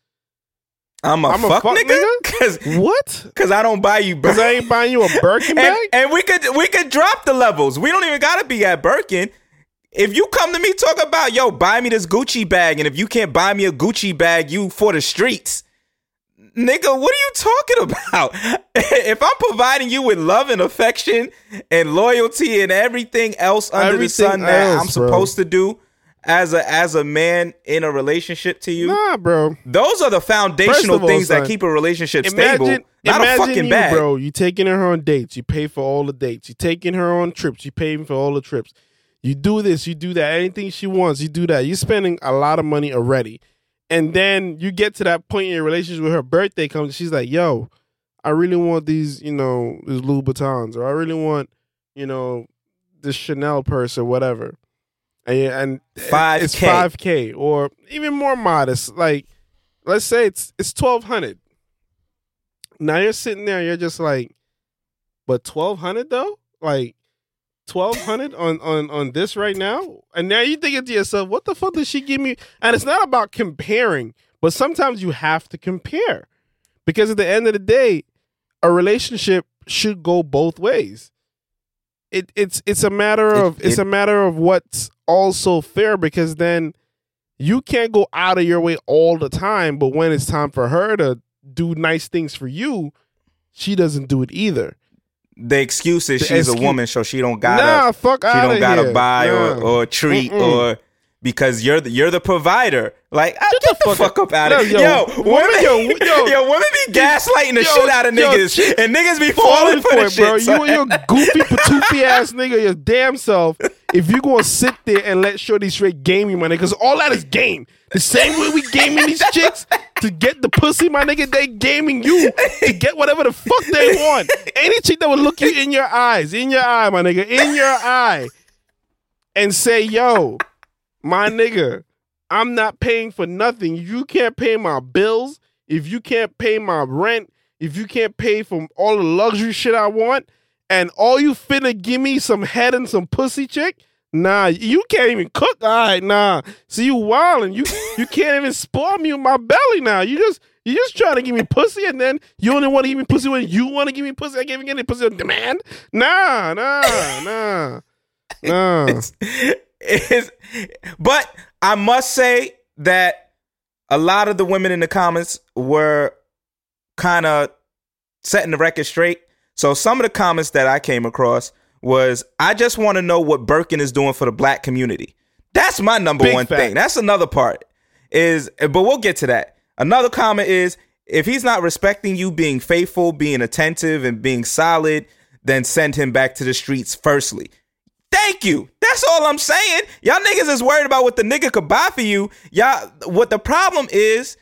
I'm a
I'm a
fuck,
fuck
nigga
nigga?
because
What?
Cause I don't buy you.
Because I ain't buying you a Birkin
and,
bag.
and we could we could drop the levels. We don't even gotta be at Birkin. If you come to me talk about yo, buy me this Gucci bag, and if you can't buy me a Gucci bag, you for the streets. Nigga, what are you talking about? if I'm providing you with love and affection and loyalty and everything else under the
Everything
sun that I'm
bro.
supposed to do as a as a man in a relationship to you,
Nah, bro.
those are the foundational
all,
things that keep a relationship
Imagine,
stable. Not a
imagine
fucking
you,
bag.
bro. You taking her on dates. You pay for all the dates. You taking her on trips. You paying for all the trips. You do this. You do that. Anything she wants, you do that. You're spending a lot of money already, and then you get to that point in your relationship where her birthday comes. She's like, "Yo, I really want these, you know, these Louboutins, or I really want, you know, this Chanel purse or whatever." And, and
5K.
it's five k or even more modest. Like, let's say it's it's twelve hundred. Now you're sitting there, you're just like, but twelve hundred though, like twelve hundred on on on this right now, and now you thinking to yourself, what the fuck did she give me? And it's not about comparing, but sometimes you have to compare because at the end of the day, a relationship should go both ways. It it's it's a matter
It-
of it's a matter of what's also fair because then you can't go out of your way all the time, but when it's time for her to do nice things for you, she doesn't do it either.
The excuse is
The
she's
excuse-
a woman, so she don't gotta
nah, fuck
she don't gotta
here.
buy or,
Nah.
or treat
Mm-mm.
or because you're the you're the provider. Like ah,
Shut
get
the
the
fuck
fuck up out of
Yo,
here.
yo,
Yo,
women- yo,
yo,
yo.
women be gaslighting the
Yo,
shit out of niggas,
chicks
and niggas be
falling
falling for
for
the
it, bro.
shit.
You and your goofy patoofy ass nigga, your damn self. If you gonna sit there and let Shorty straight game you, nigga, because all that is game. The same way we gaming these chicks to get the pussy, my nigga, they gaming you to get whatever the fuck they want. Any chick that would look you in your eyes, in your eye, my nigga, in your eye, and say, yo, my nigga, I'm not paying for nothing. You can't pay my bills. If you can't pay my rent, if you can't pay for all the luxury shit I want, and all you finna give me some head and some pussy chick, nah, you can't even cook. All right, nah. See you wilding. You you can't even spoil me with my belly now. You just you just trying to give me pussy, and then you only want to give me pussy when you want to give me pussy. I can't even get any pussy on demand. Nah, nah, nah, nah.
It's- it's- but I must say that a lot of the women in the comments were kind of setting the record straight. So some of the comments that I came across was, "I just want to know what Birkin is doing for the black community." That's my number
Big
one
fact.
thing. That's another part. Is but we'll get to that. Another comment is if he's not respecting you being faithful, being attentive, and being solid, then send him back to the streets. Firstly, Thank you. That's all I'm saying. Y'all niggas is worried about what the nigga could buy for you. Y'all, what the problem is,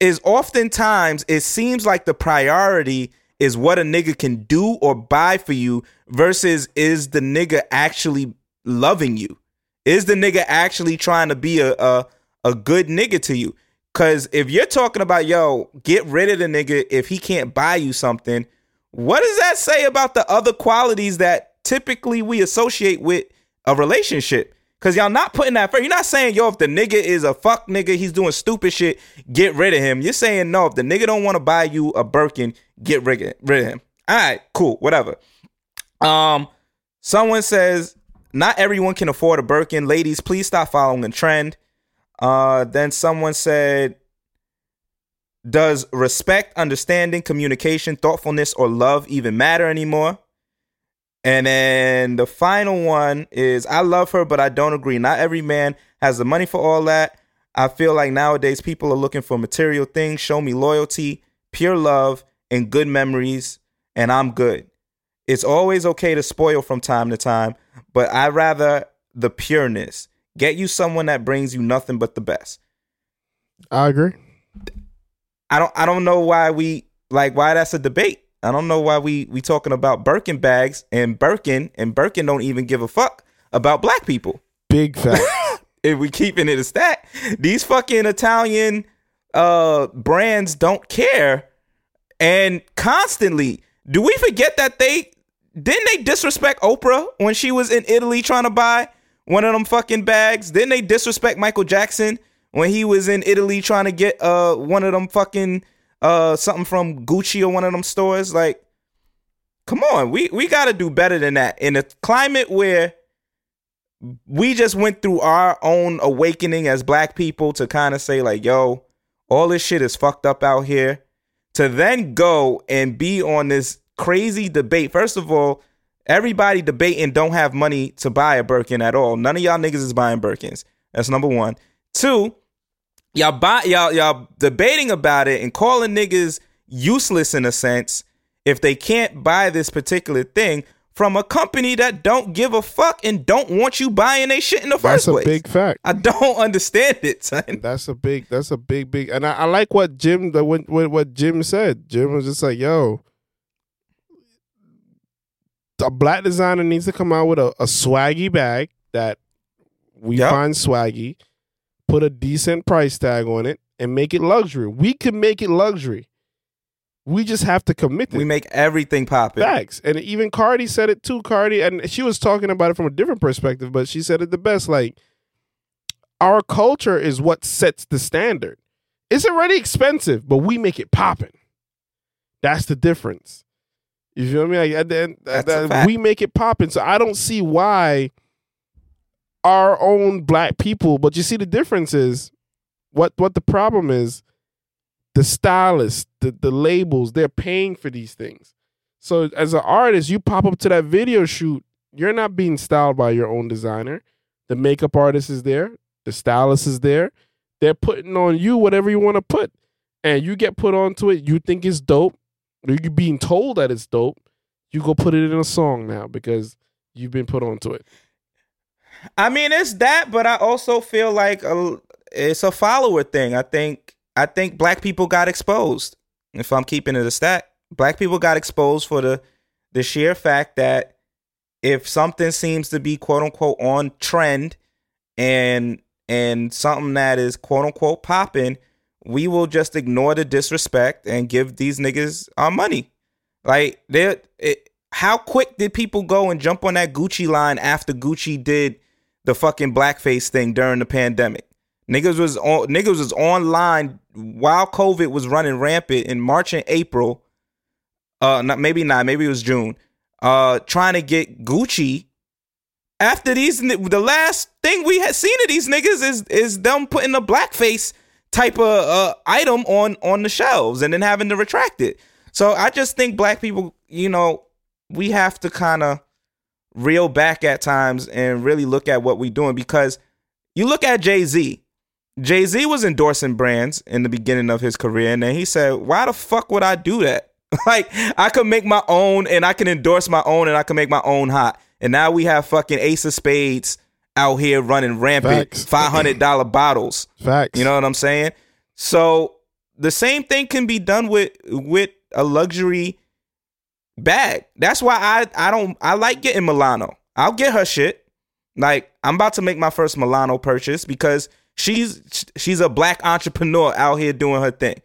is oftentimes it seems like the priority is what a nigga can do or buy for you versus is the nigga actually loving you? Is the nigga actually trying to be a a, a good nigga to you? Cause if you're talking about yo, get rid of the nigga if he can't buy you something, what does that say about the other qualities that typically we associate with a relationship? Cause y'all not putting that first. You're not saying, yo, if the nigga is a fuck nigga, he's doing stupid shit, get rid of him. You're saying, no, if the nigga don't want to buy you a Birkin, get rid of him. All right, cool, whatever. Um, someone says not everyone can afford a Birkin. Ladies, please stop following the trend. Uh, then someone said, "Does respect, understanding, communication, thoughtfulness, or love even matter anymore?" And then the final one is, "I love her, but I don't agree. Not every man has the money for all that. I feel like nowadays people are looking for material things. Show me loyalty, pure love, and good memories, and I'm good. It's always okay to spoil from time to time, but I rather the pureness. Get you someone that brings you nothing but the best.
I agree.
I don't I don't know why we like why that's a debate. I don't know why we we talking about Birkin bags and Birkin and Birkin don't even give a fuck about black people.
Big fact.
If we keeping it a stat, these fucking Italian uh brands don't care and constantly do we forget that they didn't they disrespect Oprah when she was in Italy trying to buy one of them fucking bags? Didn't they disrespect Michael Jackson when he was in Italy trying to get uh one of them fucking uh something from Gucci or one of them stores? Like, come on, we we got to do better than that in a climate where we just went through our own awakening as black people to kind of say like, yo, all this shit is fucked up out here. To then go and be on this crazy debate. First of all, everybody debating don't have money to buy a Birkin at all. None of y'all niggas is buying Birkins. That's number one. Two, y'all buy y'all y'all debating about it and calling niggas useless in a sense if they can't buy this particular thing from a company that don't give a fuck and don't want you buying their shit in the
That's
first
a
place.
big fact.
I don't understand it, son.
That's a big. That's a big, big. And I, I like what Jim. The what, what what Jim said. Jim was just like, "Yo, a black designer needs to come out with a, a swaggy bag that we
Yep.
find swaggy, put a decent price tag on it, and make it luxury. We can make it luxury. We just have to commit to
We make everything pop.
Facts. And even Cardi said it too. Cardi, and she was talking about it from a different perspective, but she said it the best. Like, our culture is what sets the standard. It's already expensive, but we make it popping. That's the difference. You feel me? Like, at the end,
That's a
that-
fact.
we make it popping. So I don't see why our own black people. But you see, the difference is what what the problem is. The stylists, the the labels, they're paying for these things. So as an artist, you pop up to that video shoot, you're not being styled by your own designer. The makeup artist is there, the stylist is there. They're putting on you whatever you want to put. And you get put onto it, you think it's dope, you're being told that it's dope, you go put it in a song now because you've been put onto it.
I mean, it's that, but I also feel like a, it's a follower thing. I think I think black people got exposed. If I'm keeping it a stat, black people got exposed for the the sheer fact that if something seems to be quote unquote on trend and and something that is quote unquote popping, we will just ignore the disrespect and give these niggas our money. Like they how quick did people go and jump on that Gucci line after Gucci did the fucking blackface thing during the pandemic? Niggas was on niggas was online while COVID was running rampant in March and April. Uh not maybe not, maybe it was June. Uh trying to get Gucci after these the last thing we had seen of these niggas is is them putting a blackface type of uh, item on on the shelves and then having to retract it. So I just think black people, you know, we have to kind of reel back at times and really look at what we're doing because you look at Jay Z. Jay Z was endorsing brands in the beginning of his career, and then he said, "Why the fuck would I do that? like I could make my own, and I can endorse my own, and I can make my own hot." And now we have fucking Ace of Spades out here running rampant,
Facts.
five hundred dollar bottles.
Facts.
You know what I'm saying? So the same thing can be done with with a luxury bag. That's why I I don't I like getting Milano. I'll get her shit. Like I'm about to make my first Milano purchase because she's she's a black entrepreneur out here doing her thing.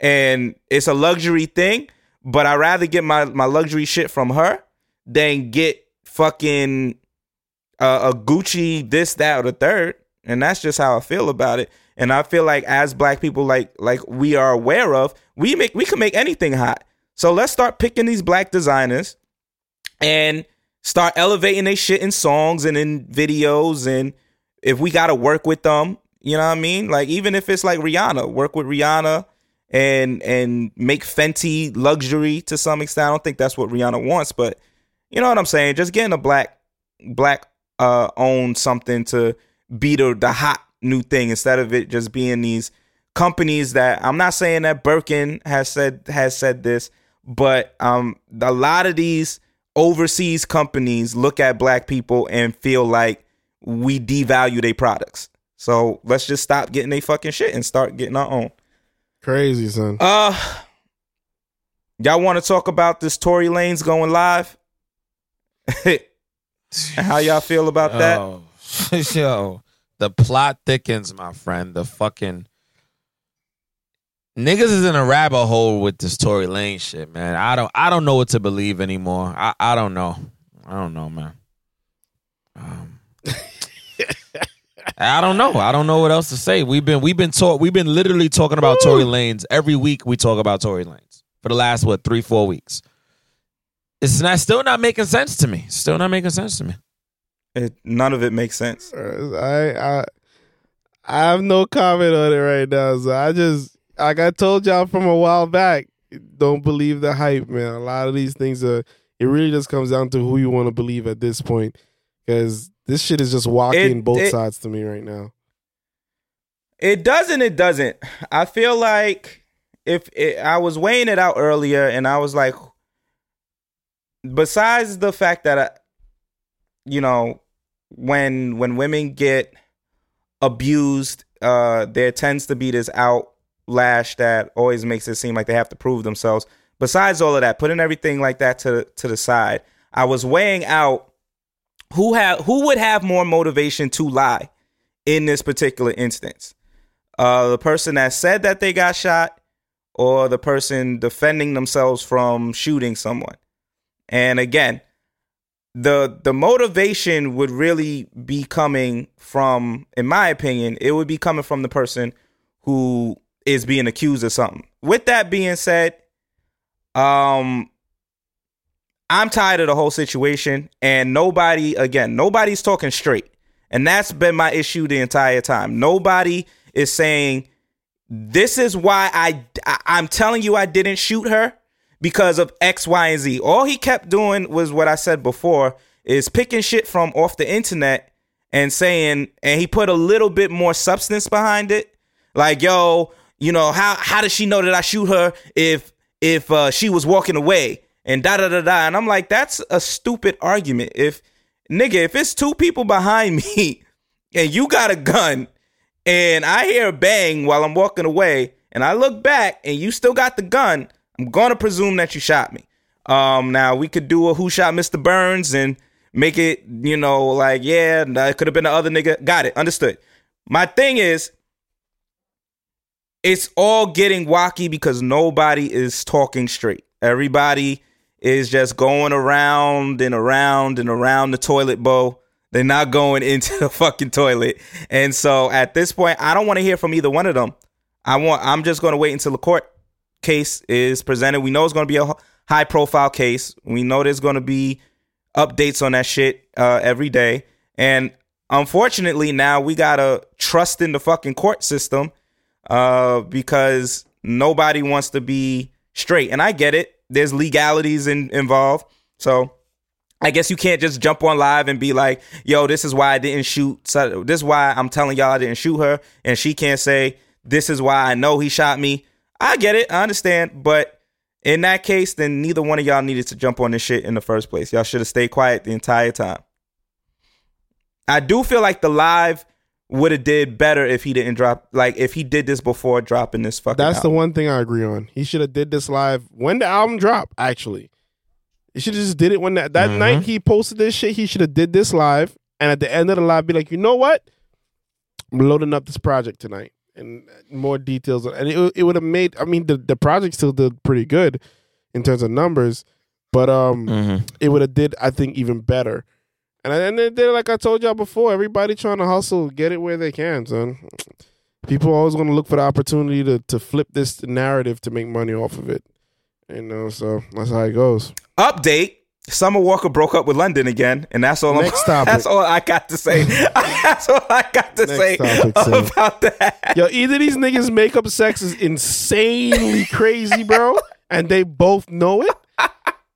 And it's a luxury thing, but I'd rather get my my luxury shit from her than get fucking uh, a Gucci this that or the third. And that's just how I feel about it. And I feel like as black people like like we are aware of, we make we can make anything hot. So let's start picking these black designers and start elevating their shit in songs and in videos. And if we got to work with them, you know what I mean? Like, even if it's like Rihanna, work with Rihanna and and make Fenty luxury to some extent. I don't think that's what Rihanna wants, but you know what I'm saying? Just getting a black black uh own something to be the the hot new thing instead of it just being these companies that I'm not saying that Birkin has said has said this, but um a lot of these overseas companies look at black people and feel like we devalue their products. So let's just stop getting they fucking shit and start getting our own.
Crazy, son.
Uh y'all want to talk about this Tory Lanez going live? How y'all feel about that?
Oh, yo, the plot thickens, my friend. The fucking niggas is in a rabbit hole with this Tory Lane shit, man. I don't, I don't know what to believe anymore. I, I don't know. I don't know, man. Um, I don't know. I don't know what else to say. We've been, we've been talk, we've been literally talking about Tory Lanez every week. We talk about Tory Lanez for the last what three, four weeks. It's not still not making sense to me. Still not making sense to me.
It, none of it makes sense.
I I I have no comment on it right now. So I just like I told y'all from a while back, don't believe the hype, man. A lot of these things are it really just comes down to who you want to believe at this point. Because this shit is just walking
It-
both
it-
sides to me right now.
It doesn't. It doesn't. I feel like if it, I was weighing it out earlier, and I was like, besides the fact that, I, you know, when when women get abused, uh, there tends to be this outlash that always makes it seem like they have to prove themselves. Besides all of that, putting everything like that to to the side, I was weighing out who have who would have more motivation to lie in this particular instance uh, the person that said that they got shot or the person defending themselves from shooting someone. And again, the the motivation would really be coming from, in my opinion, it would be coming from the person who is being accused of something. With that being said, um, I'm tired of the whole situation, and nobody, again, nobody's talking straight. And that's been my issue the entire time. Nobody is saying, this is why I, I I'm telling you I didn't shoot her because of X, Y, and Z. All he kept doing was what I said before is picking shit from off the internet and saying, and he put a little bit more substance behind it. Like, yo, you know, how how does she know that I shoot her if if uh, she was walking away and da da da da? And I'm like, that's a stupid argument. If nigga, if it's two people behind me and you got a gun and I hear a bang while I'm walking away and I look back and you still got the gun, I'm gonna presume that you shot me. Um, now we could do a who shot Mr. Burns and make it, you know, like yeah, it could have been the other nigga. Got it, understood. My thing is, it's all getting wacky because nobody is talking straight. Everybody is just going around and around and around the toilet bowl. They're not going into the fucking toilet. And so at this point, I don't want to hear from either one of them. I want I'm just going to wait until the court case is presented. We know it's going to be a high profile case. We know there's going to be updates on that shit uh, every day. And unfortunately, now we got to trust in the fucking court system uh, because nobody wants to be straight. And I get it. There's legalities in, involved. So I guess you can't just jump on live and be like, yo, this is why I didn't shoot. So this is why I'm telling y'all I didn't shoot her. And she can't say, this is why I know he shot me. I get it. I understand. But in that case, then neither one of y'all needed to jump on this shit in the first place. Y'all should have stayed quiet the entire time. I do feel like the live would have did better if he didn't drop like if he did this before dropping this fucking
That's the one thing I agree on. He should have did this live when the album dropped. Actually, he should have just did it when that that
Mhm.
night he posted this shit. He should have did this live, and at the end of the live, be like, you know what? I'm loading up this project tonight, and more details. And it it would have made. I mean, the the project still did pretty good in terms of numbers, but um,
Mm-hmm.
it would have did I think even better. And they did like I told y'all before. Everybody trying to hustle, get it where they can, son. People always going to look for the opportunity to to flip this narrative to make money off of it. You know, so that's how it goes.
update Summer Walker broke up with London again, and that's all.
Next
I'm,
topic.
That's all I got to say. that's all I got to
Next
say
topic,
about that.
Yo, either these niggas makeup sex is insanely crazy, bro, and they both know it.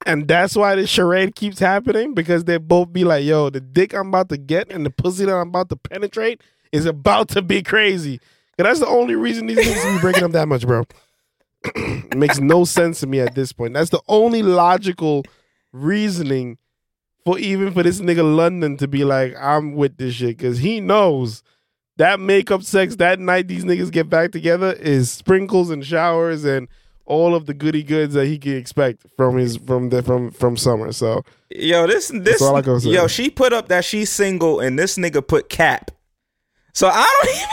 And that's why the charade keeps happening because they both be like, yo, the dick I'm about to get and the pussy that I'm about to penetrate is about to be crazy. And that's the only reason these niggas be breaking up that much, bro. it makes no sense to me at this point. That's the only logical reasoning for even for this nigga London to be like, I'm with this shit. Cause he knows that makeup sex that night these niggas get back together is sprinkles and showers and all of the goody goods that he can expect from his from the from from summer. So
Yo, this this
all I gotta say.
yo, she put up that she's single, and this nigga put cap. So I don't even,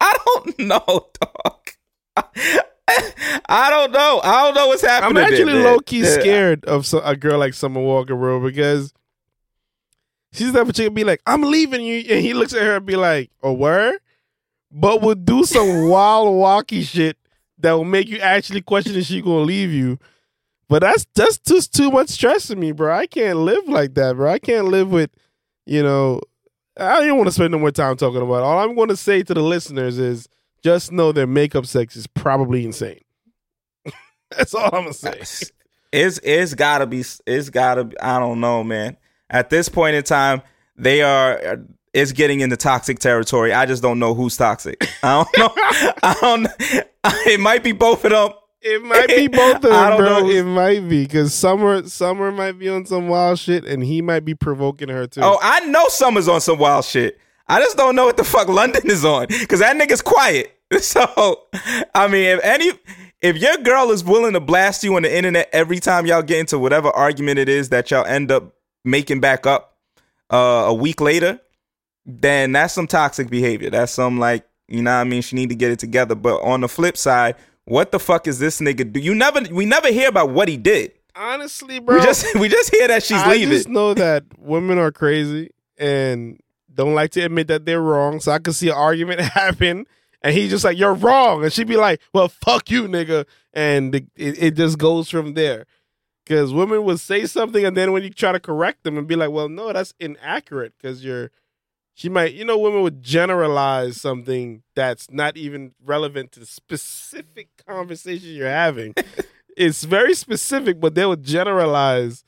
I don't know, dog. I don't know. I don't know what's happening. I'm
actually low key
Yeah.
scared of a girl like Summer Walker, bro, because she's that chick be like, "I'm leaving you," and he looks at her and be like, "A word," but would do some wild walkie shit that will make you actually question if she gonna leave you. But that's that's just too much stress to me, bro. I can't live like that, bro. I can't live with, you know. I don't want to spend no more time talking about it. All I'm going to say to the listeners is just know their makeup sex is probably insane. That's all I'm gonna say.
It's it's gotta be. It's gotta. Be, I don't know, man. At this point in time, they are. It's getting into toxic territory. I just don't know who's toxic. I don't know. I don't. It might be both of them.
It might be both of
I
them,
don't
bro.
know.
It might be because Summer Summer might be on some wild shit, and he might be provoking her too.
Oh, I know Summer's on some wild shit. I just don't know what the fuck London is on because that nigga's quiet. So, I mean, if any, if your girl is willing to blast you on the internet every time y'all get into whatever argument it is that y'all end up making back up uh, a week later, then that's some toxic behavior. That's some like, you know what I mean? She need to get it together. But on the flip side, what the fuck is this nigga do? You never, we never hear about what he did.
honestly, bro,
We just, we just hear that she's
I
leaving.
just know that women are crazy and don't like to admit that they're wrong. So I could see an argument happen, and he's just like, "You're wrong," and she'd be like, "Well, fuck you, nigga," and the, it, it just goes from there. Because women would say something, and then when you try to correct them and be like, "Well, no, that's inaccurate," because you're, she might, you know, women would generalize something that's not even relevant to the specific conversation you're having. it's very specific, but they would generalize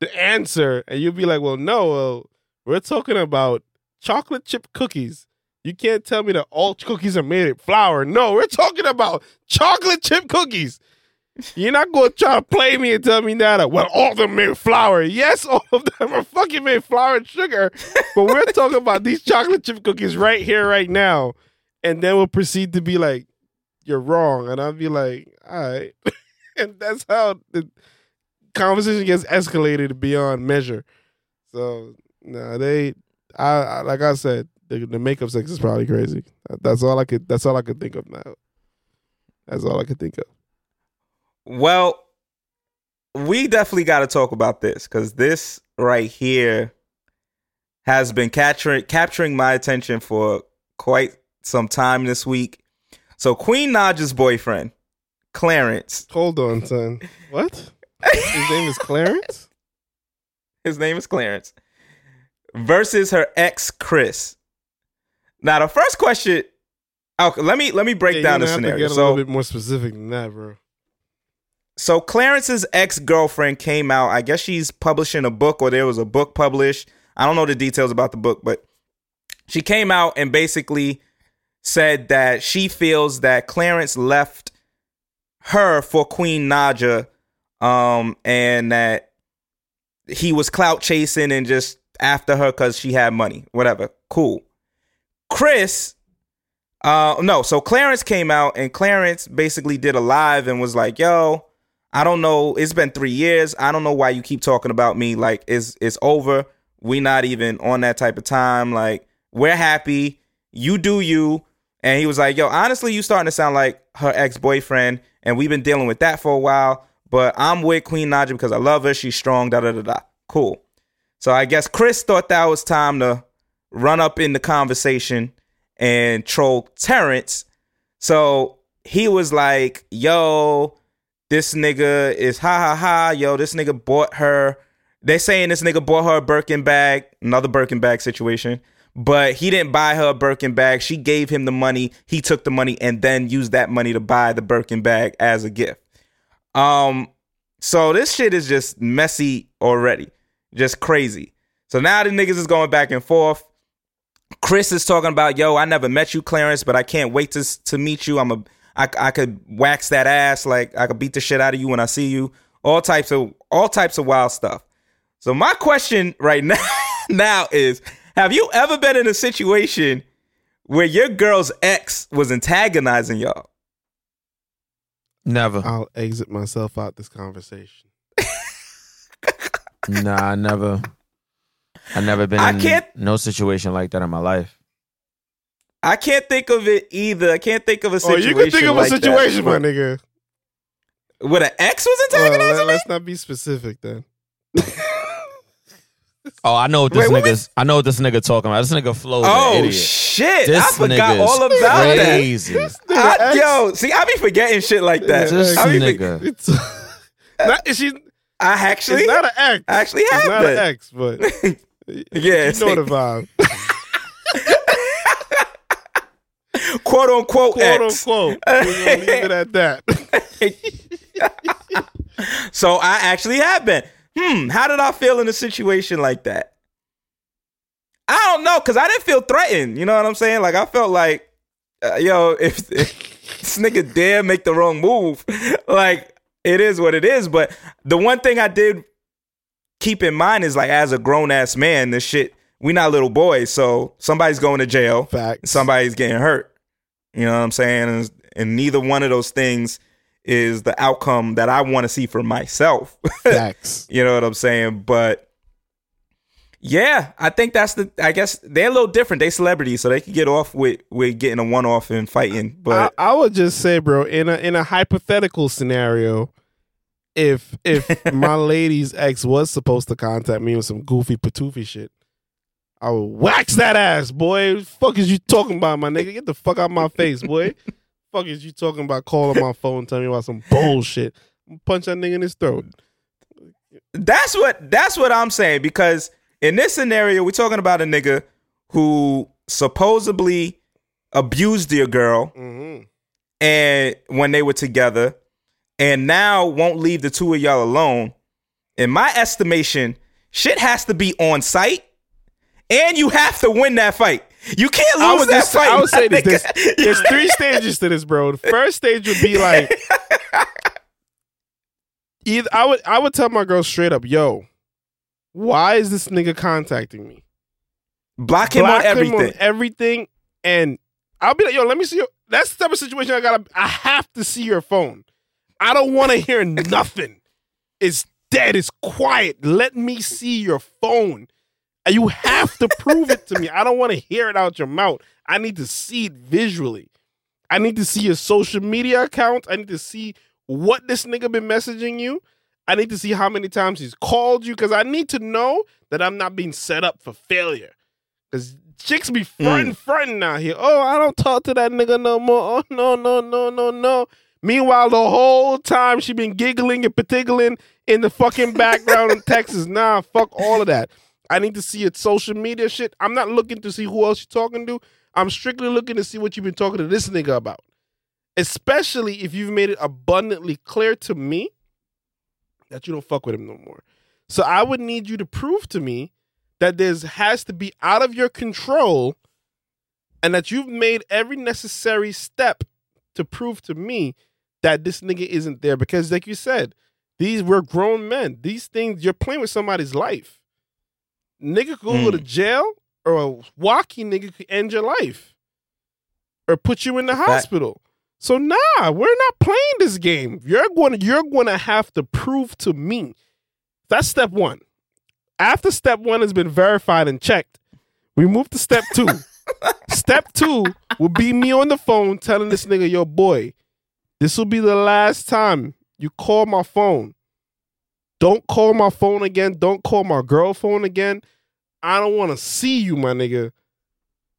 the answer, and you'd be like, "Well, no, well, we're talking about chocolate chip cookies." You can't tell me that all cookies are made of flour. No, we're talking about chocolate chip cookies. You're not going to try to play me and tell me that, uh, well, all of them made flour. Yes, all of them are fucking made flour and sugar. But we're talking about these chocolate chip cookies right here, right now. And then we'll proceed to be like, you're wrong. And I'll be like, all right. and that's how the conversation gets escalated beyond measure. So, no, they, I, I like I said, the, the makeup sex is probably crazy. That's all I could. That's all I could think of now. That's all I could think of.
Well, we definitely got to talk about this because this right here has been capturing capturing my attention for quite some time this week. So Queen Naija's boyfriend, Clarence,
Hold on, son. What? His name is Clarence.
his name is Clarence, versus her ex Chris. Now the first question, okay, let me let me break
Yeah,
down the scenario.
Get a
So
little bit more specific than that, bro.
So Clarence's ex girlfriend came out. I guess she's publishing a book, or there was a book published. I don't know the details about the book, but she came out and basically said that she feels that Clarence left her for Queen Naija, um, and that he was clout chasing and just after her because she had money. Whatever, cool. Chris uh no, so Clarence came out and Clarence basically did a live and was like, "Yo, I don't know, it's been 3 years. I don't know why you keep talking about me like it's it's over. We not even on that type of time. Like we're happy. You do you." And he was like, "Yo, honestly, you starting to sound like her ex-boyfriend and we've been dealing with that for a while, but I'm with Queen Naija because I love her. She's strong, da da da da." Cool. So I guess Chris thought that was time to run up in the conversation and troll Terrence. So he was like, yo, this nigga is ha ha ha. Yo, this nigga bought her They're saying this nigga bought her a Birkin bag, another Birkin bag situation, but he didn't buy her a Birkin bag. She gave him the money. He took the money and then used that money to buy the Birkin bag as a gift. Um, so this shit is just messy already, just crazy. So now the niggas is going back and forth. Chris is talking about, yo, I never met you, Clarence, but I can't wait to to meet you. I'm a, I, I could wax that ass, like I could beat the shit out of you when I see you. All types of all types of wild stuff. So my question right now now is, have you ever been in a situation where your girl's ex was antagonizing y'all?
Never.
I'll exit myself out this conversation.
nah, I never. I never been
I
in
can't-
no situation like that in my life.
I can't think of it either. I can't think of a situation.
Oh,
situation.
you can think of
like
a
that.
situation, my nigga.
Where an ex was
Well,
antagonizing
let,
me?
us not be specific then.
Oh, I know what this
Wait, what
nigga's. I know what this nigga talking about. This nigga flows. an
Oh
idiot.
shit!
This
I forgot
nigga's
all about
crazy.
that. I, yo, see, I be forgetting shit like that.
This
I, be,
nigga.
It's not, she's,
I actually,
it's not an ex.
I actually
it's
have
not
been.
an ex, but
yeah,
you know the vibe.
Quote unquote
Quote unquote. We're gonna leave it at that.
So I actually have been. Hmm, how did I feel in a situation like that? I don't know, cause I didn't feel threatened. You know what I'm saying? Like I felt like, uh, yo, if, if this nigga dare make the wrong move, like it is what it is. But the one thing I did keep in mind is like, as a grown ass man, this shit, we not little boys, so somebody's going to jail,
Facts.
somebody's getting hurt. You know what I'm saying? And, and neither one of those things is the outcome that I want to see for myself.
Facts.
You know what I'm saying? But yeah, I think that's the. I guess they're a little different. They celebrities, so they can get off with with getting a one off and fighting. But
I, I would just say, bro, in a in a hypothetical scenario, if if my lady's ex was supposed to contact me with some goofy patoofy shit, I would wax that ass, boy. Fuck is you talking about, my nigga? Get the fuck out my face, boy. fuck is you talking about calling my phone, telling me about some bullshit? Punch that nigga in his throat.
that's what that's what I'm saying because in this scenario, we're talking about a nigga who supposedly abused your girl
hmm
and when they were together and now won't leave the two of y'all alone in my estimation shit has to be on site and you have to win that fight you can't
I
lose
would,
that
just,
fight
I would say this. There's, there's three stages to this, bro. The first stage would be like, either I would I would tell my girl straight up, yo, why is this nigga contacting me?
block him
Block
on everything
on everything, and I'll be like, yo, let me see your. That's the type of situation I gotta. I have to see your phone. I don't want to hear nothing. It's dead. It's quiet. Let me see your phone. You have to prove it to me. I don't want to hear it out your mouth. I need to see it visually. I need to see your social media account. I need to see what this nigga been messaging you. I need to see how many times he's called you because I need to know that I'm not being set up for failure. Because chicks be hmm. fronting, fronting out here. Oh, I don't talk to that nigga no more. Oh, no, no, no, no, no. Meanwhile, the whole time she been giggling and partiggling in the fucking background in Texas. Nah, fuck all of that. I need to see its social media shit. I'm not looking to see who else you're talking to. I'm strictly looking to see what you've been talking to this nigga about. Especially if you've made it abundantly clear to me that you don't fuck with him no more. So I would need you to prove to me that there's has to be out of your control and that you've made every necessary step to prove to me that this nigga isn't there because like you said these we're grown men these things you're playing with somebody's life nigga could go to jail or a walkie nigga could end your life or put you in the hospital. So nah we're not playing this game. You're going to you're going to have to prove to me. That's step one. After step one has been verified and checked we move to step two. Step two will be me on the phone telling this nigga, yo, boy, this will be the last time you call my phone. Don't call my phone again. Don't call my girl phone again. I don't want to see you, my nigga.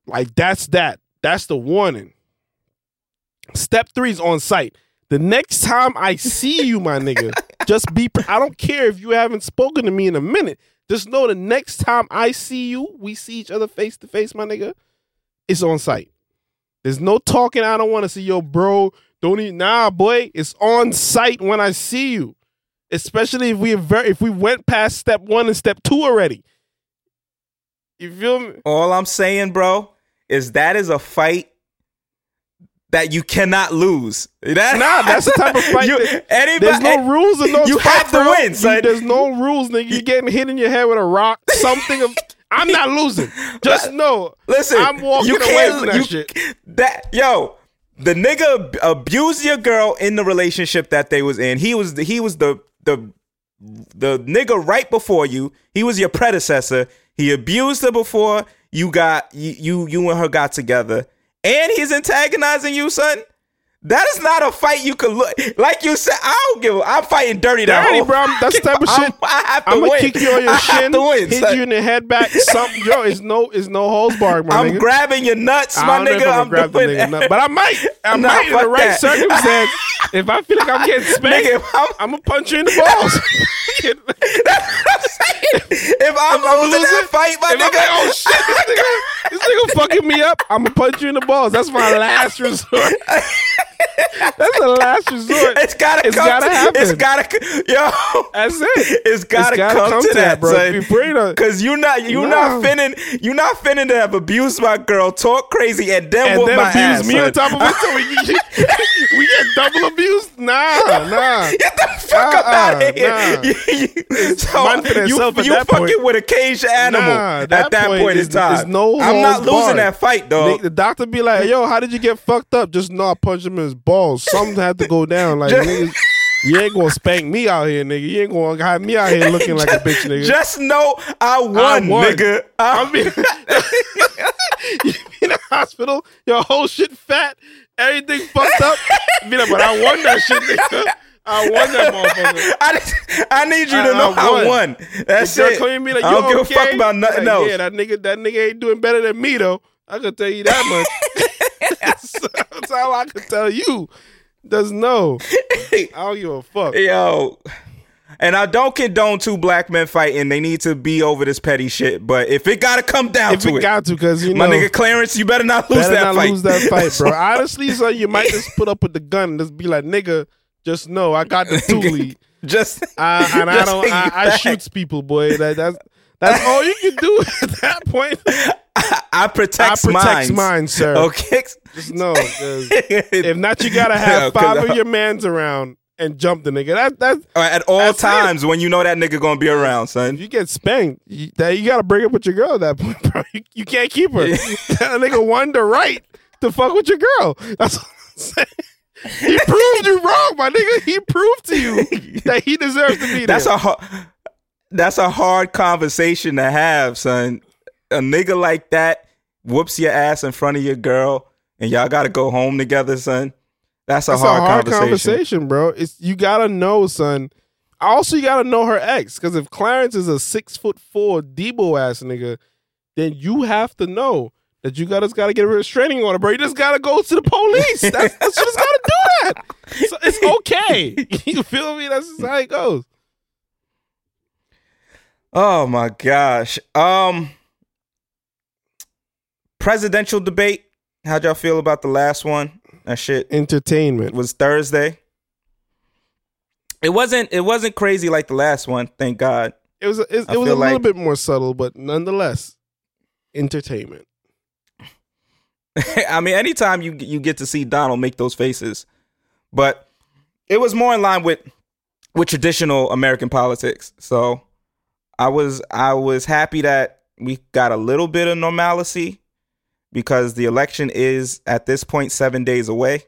Like, that's that. That's the warning. Step three is on site. The next time I see you, my nigga, just be. pre- I don't care if you haven't spoken to me in a minute. Just know the next time I see you, we see each other face to face, my nigga. It's on site. There's no talking. I don't want to see yo, bro. Don't even nah, boy. It's on site when I see you. Especially if we if we went past step one and step two already. You feel me?
All I'm saying, bro, is that is a fight that you cannot lose. That,
Nah, that's the type of fight
You,
that-
anybody,
There's no rules in those
You
fights,
have to
bro.
win,
You- There's no rules, nigga. You getting hit in your head with a rock, something. Of, I'm not losing. Just know.
Listen,
I'm walking
you
away from that
you,
shit.
That yo, the nigga ab- abused your girl in the relationship that they was in. He was the, he was the the the nigga right before you. He was your predecessor. He abused her before you got you you, you and her got together, and he's antagonizing you, son. That is not a fight you could look like you said. I don't give. a- I'm fighting dirty. that
Dirty, bro. I'm- that's the type of
I'm-
shit.
I have to
I'm gonna
win.
kick you on your
I
shin,
have to win,
hit
son.
you in the head back. Something, yo. It's no, it's no holds barred, my
I'm
nigga.
grabbing your nuts, my
don't know if
nigga.
I'm
I'm
grab the
doing
nigga, nut, but I might. I
Nah,
might in the right
that.
circumstance. if I feel like I'm getting spanked,
Nigga, I'm-
I'm gonna punch you in the balls.
That's what I'm saying. If I'm, losing that
losing,
fight, my
I'm
nigga,
like, oh shit, this nigga, this nigga fucking me up. I'm gonna punch you in the balls. That's my last resort. That's the last resort.
it's gotta
It's
come.
gotta
to,
happen.
It's gotta, yo.
That's it.
It's gotta,
gotta
come,
come
to
to
that,
that, bro.
son.
If we're
Cause you not, you
No.
not finna, you not finna to have abused my girl, talk crazy, and then
And then abuse
ass,
me
son.
on top of it, so we get, we get double abused. Nah, nah.
Get the fuck up
Uh-uh,
out of here.
nah.
so you, you
that
fucking with a caged animal
Nah,
at
that
that
point
point in time.
is no
I'm not losing
barred.
that fight, dog.
Nick, the doctor be like, "Yo, how did you get fucked up?" Just know I punched him in his balls. Something had to go down. Like, niggas, you ain't gonna spank me out here, nigga. You ain't gonna have me out here looking like a bitch, nigga.
Just know I won,
won.
nigga. I,
I mean, you be in the hospital, your whole shit fat, everything fucked up. Be like, but I won that shit, nigga. I won that motherfucker.
I, I need you
I-
to know
I
I
won.
won. That's it.
come in like,
I
you
don't give a fuck about nothing
Like,
else.
Yeah, that nigga, that nigga ain't doing better than me though. I can tell you that much. That's, that's all I can tell you. Does no. I don't give a fuck.
Yo. And I don't condone two black men fighting. They need to be over this petty shit. But if it gotta come down
If
to it,
got to, because you know, my
nigga Clarence, you better not lose
better
that
not
fight.
lose that fight, bro. Honestly, son, you might just put up with the gun and just be like, nigga, just know I got the two.
Just
Uh, and I don't. I, I shoots people, boy. That, that's that's all you can do at that point.
I
I
protect mine.
mine, sir.
Okay.
Just know, if not, you gotta have
Yeah,
five of your mans around and jump the nigga. That that
At all
That's it.
times when you know that nigga gonna be around,
if
son.
you get spanked, you, that you gotta break up with your girl at that point, bro. You, you can't keep her. that nigga won the right to fuck with your girl. That's what I'm saying. He proved you wrong, my nigga. He proved to you that he deserves to be there.
That's a hard, that's a hard conversation to have, son. A nigga like that whoops your ass in front of your girl, and y'all gotta go home together, son. That's a,
That's
hard,
a hard
conversation.
conversation, bro. It's you gotta know, son. Also, you gotta know her ex, because if Clarence is a six foot four Debo ass nigga, then you have to know that you gotta gotta get a restraining order, bro. You just gotta go to the police. That's, that's you just gotta do that. So it's okay. you feel me? That's just how it goes.
Oh my gosh. Um, presidential debate. How'd y'all feel about the last one? That shit
Entertainment.
was Thursday. It wasn't. It wasn't crazy like the last one. Thank God.
It was. It, it was a little
like-
bit more subtle, but nonetheless, entertainment.
I mean, anytime you you get to see Donald make those faces, but it was more in line with with traditional American politics. So I was I was happy that we got a little bit of normalcy because the election is at this point seven days away.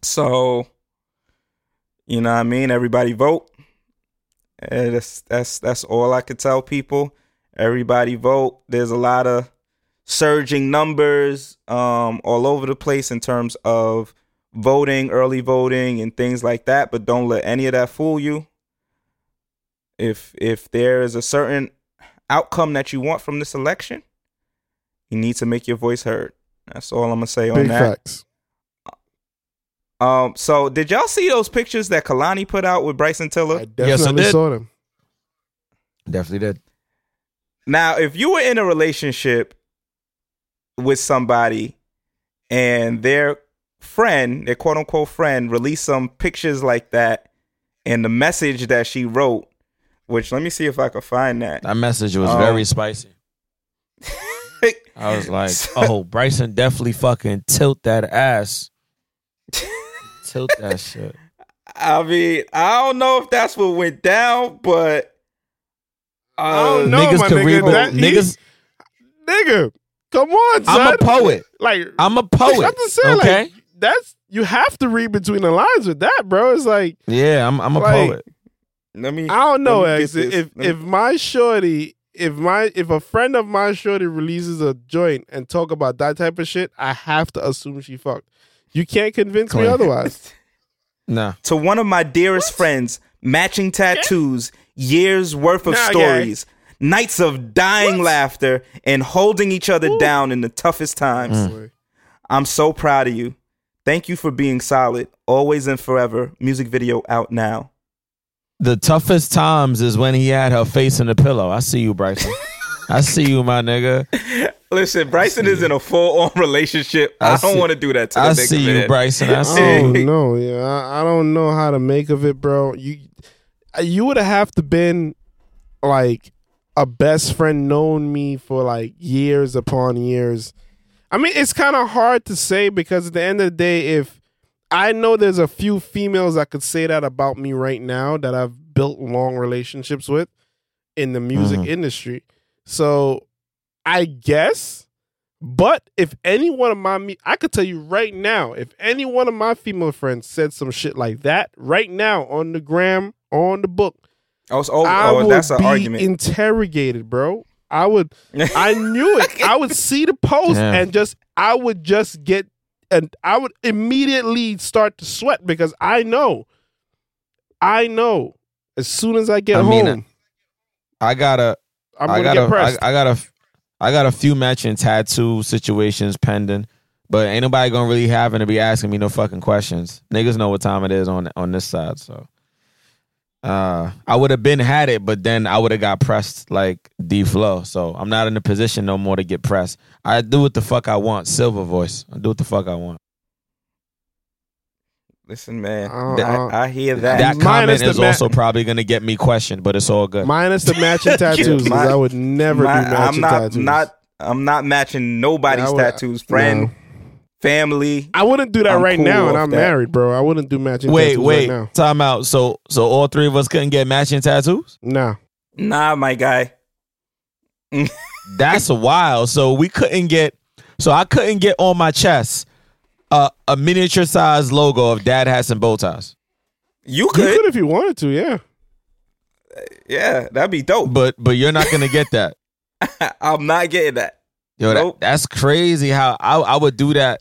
So you know what I mean. Everybody vote. And that's that's that's all I could tell people. Everybody vote. There's a lot of surging numbers um, all over the place in terms of voting, early voting, and things like that. But don't let any of that fool you. If if there is a certain outcome that you want from this election, you need to make your voice heard. That's all I'm gonna say on
Big
that.
facts.
Um, so did y'all see those pictures that Kehlani put out with Bryson Tiller?
I
Yes, I
definitely
did.
saw them.
Definitely did.
Now, if you were in a relationship with somebody and their friend, their quote unquote friend, released some pictures like that and the message that she wrote, which let me see if I can find that.
That message was
Um,
very spicy. I was like, oh, Bryson definitely fucking tilt that ass. tilt that shit.
I mean, I don't know if that's what went down, but uh,
I don't know,
niggas
my nigga.
read,
That- he-
niggas.
Nigga, come on, son.
I'm a poet.
Like
I'm a poet.
I'm just saying,
okay.
like that's you have to read between the lines with that, bro. It's like
yeah, I'm. I'm a
Like,
poet.
let me.
I don't know,
let me
X.
get this.
If if my shorty, if my if a friend of my shorty releases a joint and talk about that type of shit, I have to assume she fucked. You can't convince me otherwise.
no.
to one of my dearest friends, matching tattoos, years worth of
Nah,
stories, nights of dying laughter, and holding each other down in the toughest times. Mm.
Boy.
I'm so proud of you. Thank you for being solid, always and forever. Music video out now.
The toughest times is when he had her face in the pillow. I see you, Bryson. I see you, my nigga.
Listen, Bryson is in a full on relationship.
I
I, don't want to do that to the
I
nigga,
see you,
man.
Bryson. I see
I
you.
Oh, don't know. Yeah, I, I don't know how to make of it, bro. You uh, you would have to been like a best friend, known me for like years upon years. I mean, it's kind of hard to say because at the end of the day, if I know there's a few females that could say that about me right now that I've built long relationships with in the music
Mhm.
industry. So I guess. But if any one of my, me- I could tell you right now, if any one of my female friends said some shit like that right now on the gram, on the book,
Oh, so- oh,
I
oh,
would
that's an
be
argument.
interrogated, bro. I would, I knew it. I would see the post
Damn.
and just, I would just get, and I would immediately start to sweat because I know, I know, as soon as I get
I mean,
home,
I gotta.
I'm
I
gonna
got
get pressed.
I, I got a, I got a few matching tattoo situations pending, but ain't nobody gonna really having to be asking me no fucking questions. Niggas know what time it is on on this side, so. Uh, I would have been had it, but then I would have got pressed like D Flow. So I'm not in a position no more to get pressed. I do what the fuck I want. Silver voice. I do what the fuck I want.
Listen, man,
Uh,
Th-
uh,
I, I hear
That,
that.
Minus
comment is
ma-
also probably gonna get me questioned, but it's all good.
minus the matching tattoos. 'cause
My-
I would never
My-
do matching
I'm not
tattoos.
not I'm not matching nobody's
I would-
tattoos. Friend,
no.
Family.
I wouldn't do that
I'm
right
cool
now, and I'm
that.
married, bro. I wouldn't do matching
wait,
tattoos
wait,
right now.
time out. So, so all three of us couldn't get matching tattoos.
Nah.
Nah, my guy.
That's wild. So we couldn't get. So I couldn't get on my chest uh, a miniature size logo of Dad hats and bow ties.
You
You
could,
could if you wanted to, yeah.
yeah, that'd be dope.
But but you're not gonna get that.
I'm not getting that.
Yo, that-
Nope.
that's crazy. How I I would do that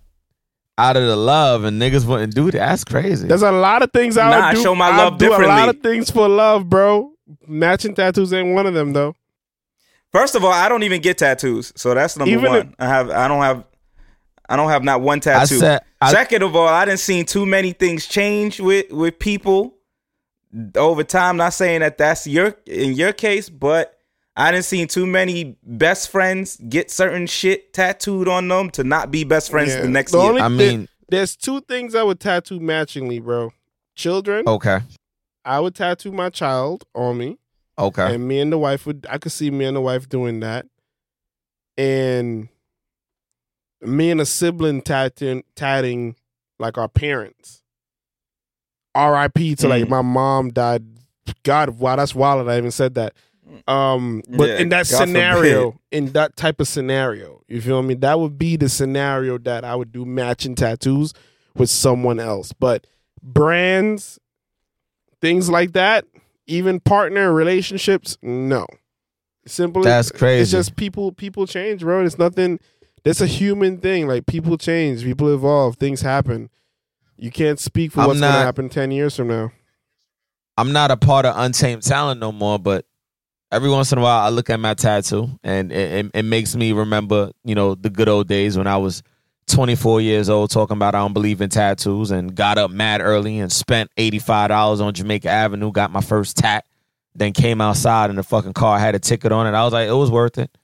out of the love, and niggas wouldn't do that. That's crazy.
There's a lot of things I
Nah,
would do.
show my
I
love
do a lot of things for love, bro. Matching tattoos ain't one of them, though.
First of all, I don't even get tattoos, so that's number
Even
one. I have, I don't have, I don't have not one
I
tattoo.
said. I,
Second of all, I didn't seen too many things change with with people over time. Not saying that that's your in your case, but I didn't see too many best friends get certain shit tattooed on them to not be best friends
Yeah.
the next
The
year.
only-
I mean,
There's two things I would tattoo matchingly, bro. Children,
okay,
I would tattoo my child on me,
okay.
and me and the wife would. I could see me and the wife doing that, and me and a sibling tatting, tatting like our parents. R.I.P. to like
Mm.
my mom died. God, wow, that's wild. that I even said that. Um, but
Yeah,
in that
God
scenario,
forbid.
in that type of scenario, you feel me? That would be the scenario that I would do matching tattoos with someone else. But brands, things like that, even partner relationships, no. Simply,
That's crazy.
It's just people. People change, bro. It's nothing. That's a human thing. Like people change, people evolve, things happen. You can't speak for
I'm
what's gonna happen ten years from now.
I'm not a part of Untamed Talent no more, but every once in a while I look at my tattoo and it, it, it makes me remember, you know, the good old days when I was 24 years old talking about I don't believe in tattoos and got up mad early and spent $85 on Jamaica Avenue, got my first tat, then came outside in the fucking car, had a ticket on it. I was like, it was worth it.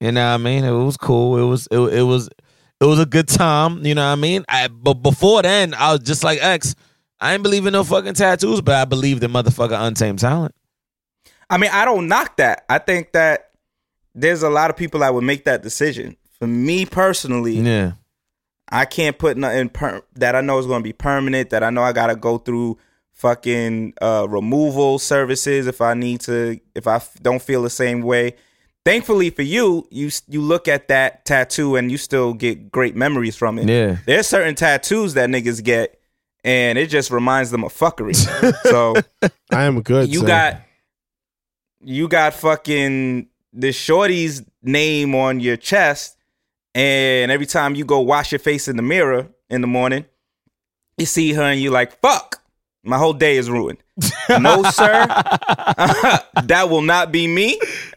You know what I mean? It was cool. It was it, it was it was a good time, you know what I mean? I, but before then, I was just like X, I ain't believe in no fucking tattoos, but I believed in motherfucking untamed talent.
I mean, I don't knock that. I think that there's a lot of people that would make that decision. For me personally,
Yeah.
I can't put nothing per- that I know is going to be permanent. That I know I got to go through fucking uh, removal services if I need to. If I f- don't feel the same way. Thankfully for you, you you look at that tattoo and you still get great memories from it.
Yeah.
There's certain tattoos that niggas get, and it just reminds them of fuckery. so
I am a good.
you got you got fucking the shorty's name on your chest and every time you go wash your face in the mirror in the morning you see her and you're like fuck my whole day is ruined. No sir. That will not be me.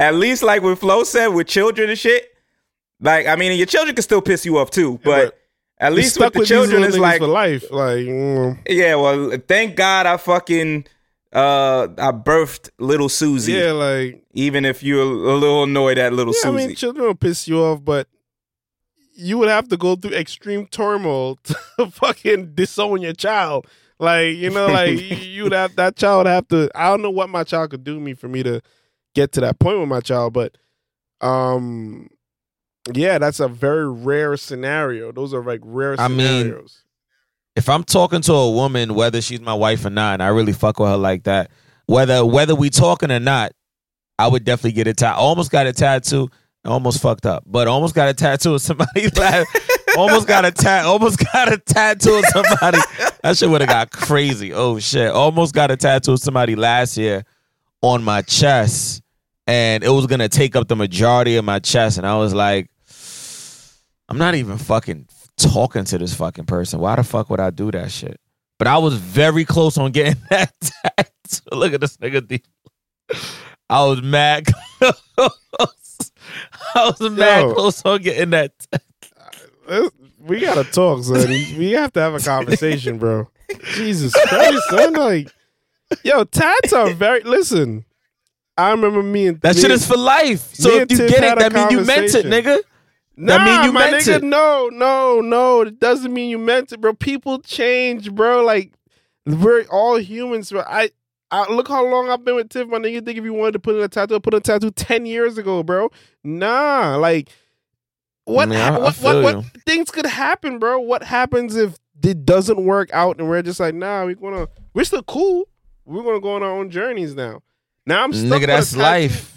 At least like what flo said with children and shit like i mean your children can still piss you off too but
but
at least with the
with
children it's like
for life. Like, mm,
yeah, well, thank God I fucking uh I birthed little Susie.
yeah, like
Even if you're a little annoyed at little
yeah. I
Susie.
mean, children will piss you off, but you would have to go through extreme turmoil to fucking disown your child. Like, you know, like you would have that child would have to. I don't know what my child could do me for me to get to that point with my child, but um, yeah, that's a very rare scenario. Those are like rare
I mean,
scenarios.
If I'm talking to a woman, whether she's my wife or not, and I really fuck with her like that, whether whether we talking or not, I would definitely get a tattoo. Almost got a tattoo. Almost fucked up, but almost got a tattoo of somebody. laugh. almost got a tat. Almost got a tattoo of somebody. That shit would have got crazy. Oh shit! Almost got a tattoo of somebody last year on my chest, and it was gonna take up the majority of my chest, and I was like, I'm not even fucking talking to this fucking person. Why the fuck would I do that shit? But I was very close on getting that tattoo. Look at this nigga. D. I was mad close. I was mad
Yo.
close on getting that.
Uh, Let's- we gotta talk, son. we have to have a conversation, bro. Jesus Christ, son. Like, yo, tats are very. Listen, I remember me and
That
me
shit is for life. So if you get it, that means you meant it, nigga.
Nah,
That mean you
my
meant
nigga,
it.
no, no, no. It doesn't mean you meant it, bro. People change, bro. Like we're all humans, bro. I, I look how long I've been with Tiff, my nigga. You think if you wanted to put in a tattoo, put in a tattoo ten years ago, bro? Nah, like what?
mean, I-
what? What? What things could happen, bro? What happens if it doesn't work out and we're just like, nah, we're gonna, we're still cool. We're gonna go on our own journeys now. Now I'm stuck
Nigga,
with a
that's
tattoo.
life.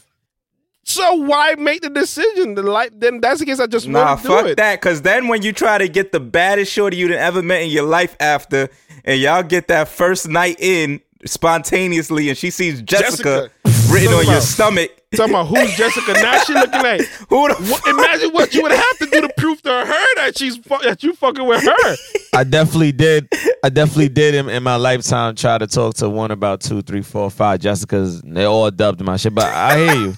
So why make the decision? The life, then that's the case. I just
Nah,
want to do
fuck
it.
that. Cause then when you try to get the baddest shorty you'd ever met in your life after, and y'all get that first night in spontaneously, and she sees Jessica,
Jessica.
written on your stomach.
Talking about who's Jessica? Now she looking like.
Who the fuck?
imagine what you would have to do to prove to her that she's that you fucking with her.
I definitely did. I definitely did in, in my lifetime try to talk to one about two, three, four, five Jessicas. They all dubbed my shit, but I hear you.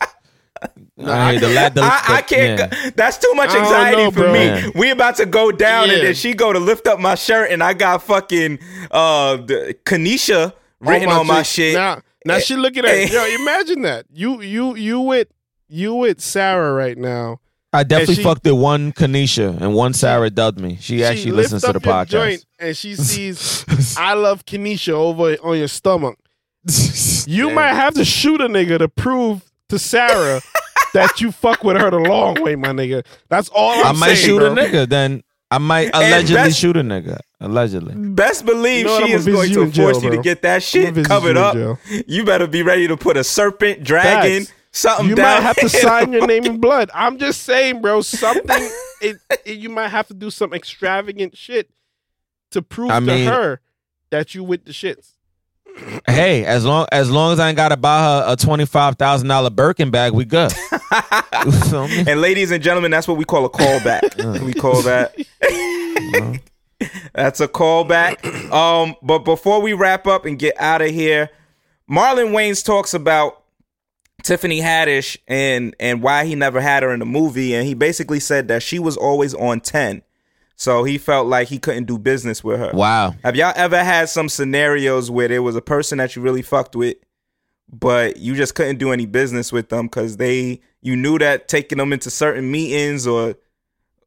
I hear the, la- the,
I, I can't.
yeah.
go- That's too much anxiety
know,
for
bro.
me.
Yeah.
We about to go down, and then she go to lift up my shirt, and I got fucking uh the Kanisha written on my shit.
Now, now she looking at
Eh.
yo. Imagine that you you you with you with Sarah right now.
I definitely
she-
fucked with one Kanisha and one Sarah dubbed me. She actually listens
lifts
to the
your
podcast.
joint and she sees I love Kenesha over on your stomach. You
Yeah.
might have to shoot a nigga to prove to Sarah that you fuck with her the long way, my nigga. That's all
I
I'm
might
saying,
shoot
bro.
a nigga. Then I might allegedly
best-
shoot a nigga. Allegedly.
Best believe
You know
she is going to
in jail,
force you to get that shit covered
you
up. You better be ready to put a serpent, dragon,
Facts.
something
You
down.
might have to sign your name in blood. I'm just saying, bro. Something. it, it- you might have to do some extravagant shit to prove
I
to
mean-
her that you with the shits.
Hey, as long as long as I ain't gotta buy her a twenty five thousand dollar Birkin bag, we good. You feel me?
And ladies and gentlemen, that's what we call a callback. we call that. That's a callback. Um, but before we wrap up and get out of here, Marlon Wayans talks about Tiffany Haddish and and why he never had her in the movie, and he basically said that she was always on ten, so he felt like he couldn't do business with her.
Wow.
Have y'all ever had some scenarios where there was a person that you really fucked with, but you just couldn't do any business with them because they you knew that taking them into certain meetings or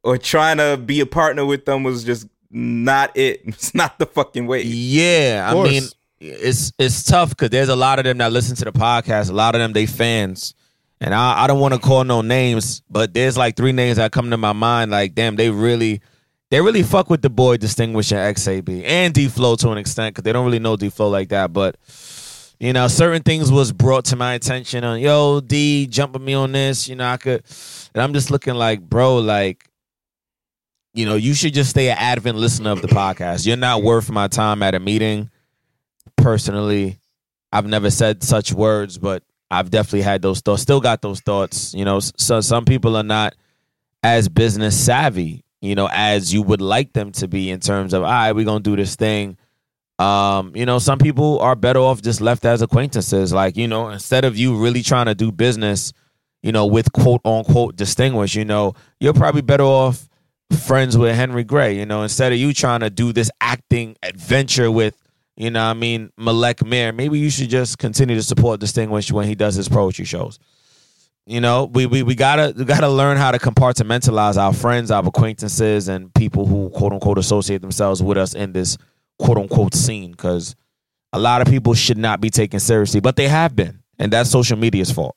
or trying to be a partner with them was just not it. It's not the fucking way.
Yeah, I mean, it's it's tough because there's a lot of them that listen to the podcast. A lot of them they fans, and I, I don't want to call no names, but there's like three names that come to my mind. Like, damn, they really they really fuck with the boy distinguishing XAB and D Flow to an extent because they don't really know D Flow like that. But you know, certain things was brought to my attention on yo D jumping me on this. You know, I could, and I'm just looking like, bro, like you know, you should just stay an advent listener of the podcast. You're not worth my time at a meeting. Personally, I've never said such words, but I've definitely had those thoughts. Still got those thoughts. You know, so some people are not as business savvy, you know, as you would like them to be in terms of, all right, we're gonna do this thing. Um, you know, some people are better off just left as acquaintances. Like, you know, instead of you really trying to do business, you know, with quote unquote distinguished, you know, you're probably better off friends with Henry Gray, you know, instead of you trying to do this acting adventure with, you know, I mean, Malek Mir, maybe you should just continue to support Distinguished when he does his poetry shows. You know, we, we we gotta we gotta learn how to compartmentalize our friends, our acquaintances, and people who quote unquote associate themselves with us in this quote unquote scene. Because a lot of people should not be taken seriously, but they have been, and that's social media's fault.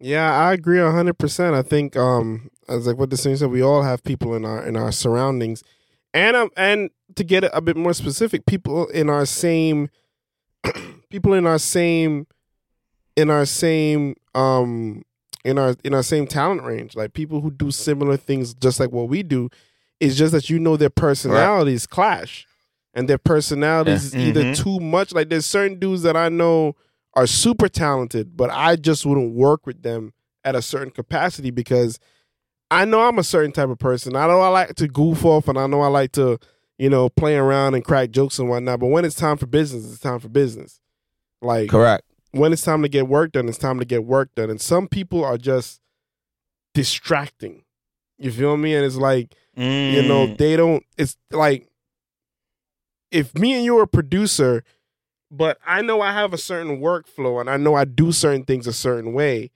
Yeah, I agree hundred percent. I think um as like what the same said, we all have people in our in our surroundings. And um and to get a bit more specific, people in our same people in our same in our same um in our in our same talent range. Like people who do similar things just like what we do. It's just that you know their personalities clash. And their personalities
Yeah.
is either
Mhm.
too much. Like there's certain dudes that I know are super talented, but I just wouldn't work with them at a certain capacity because I know I'm a certain type of person. I know I like to goof off and I know I like to, you know, play around and crack jokes and whatnot. But when it's time for business, it's time for business. Like
Correct.
When it's time to get work done, it's time to get work done. And some people are just distracting. You feel me? And it's like, you know,
Mm.
they don't, it's like, if me and you are a producer, but I know I have a certain workflow and I know I do certain things a certain way.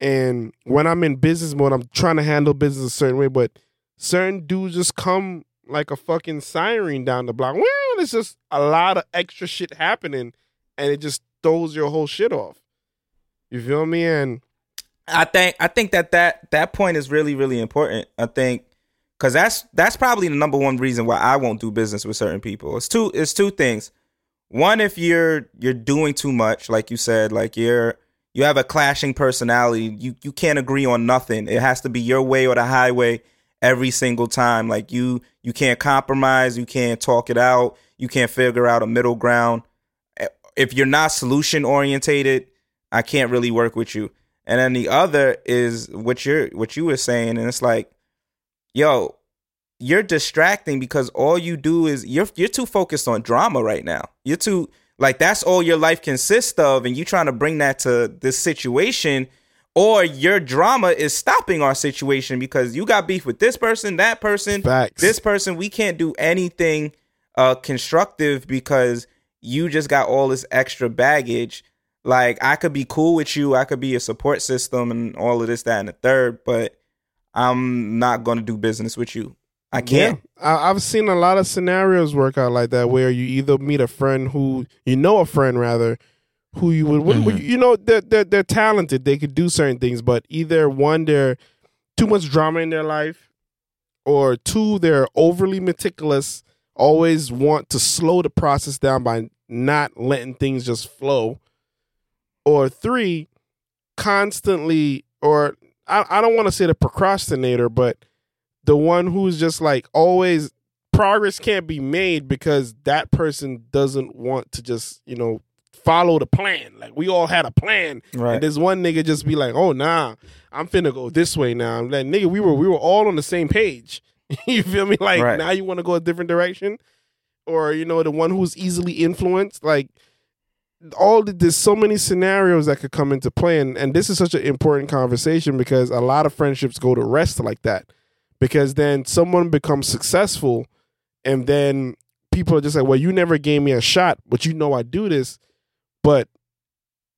And when I'm in business mode, I'm trying to handle business a certain way, but certain dudes just come like a fucking siren down the block. Well, it's just a lot of extra shit happening and it just throws your whole shit off. You feel me? And
I think I think that that that point is really really important. I think because that's that's probably the number one reason why I won't do business with certain people. It's two it's two things. One, if you're you're doing too much, like you said, like you're you have a clashing personality. You you can't agree on nothing. It has to be your way or the highway every single time. Like you you can't compromise. You can't talk it out. You can't figure out a middle ground. If you're not solution orientated, I can't really work with you. And then the other is what you're what you were saying, and it's like, yo, you're distracting because all you do is you're you're too focused on drama right now. You're too like that's all your life consists of, and you trying to bring that to this situation, or your drama is stopping our situation because you got beef with this person, that person,
facts.
this person. We can't do anything uh constructive because you just got all this extra baggage. Like I could be cool with you, I could be a support system and all of this, that, and the third, but I'm not gonna do business with you. I can't.
Yeah. I, I've seen a lot of scenarios work out like that where you either meet a friend who you know a friend rather who you would
Mhm.
you know they're, they're they're talented they could do certain things but either one they're too much drama in their life or two they're overly meticulous always want to slow the process down by not letting things just flow. Or three constantly or I, I don't want to say the procrastinator but the one who's just like always progress can't be made because that person doesn't want to just you know follow the plan. Like we all had a plan.
Right.
and this one nigga just be like oh nah i'm finna go this way now. I'm like nigga we were we were all on the same page you feel me? Like
Right.
now you want to go a different direction? Or you know the one who's easily influenced? Like all the, there's so many scenarios that could come into play, and and this is such an important conversation because a lot of friendships go to rest like that, because then someone becomes successful, and then people are just like, well, you never gave me a shot, but you know I do this, but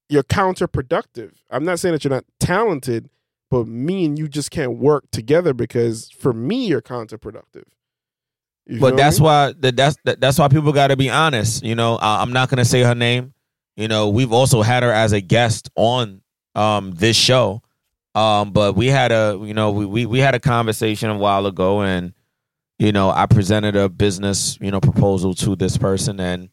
you're counterproductive. I'm not saying that you're not talented, but me and you just can't work together because for me you're counterproductive. You
But that's
me?
why that, that's that, that's why people got to be honest. You know, I, I'm not gonna say her name. You know, we've also had her as a guest on um this show. Um, but we had a you know we, we we had a conversation a while ago, and you know I presented a business you know proposal to this person, and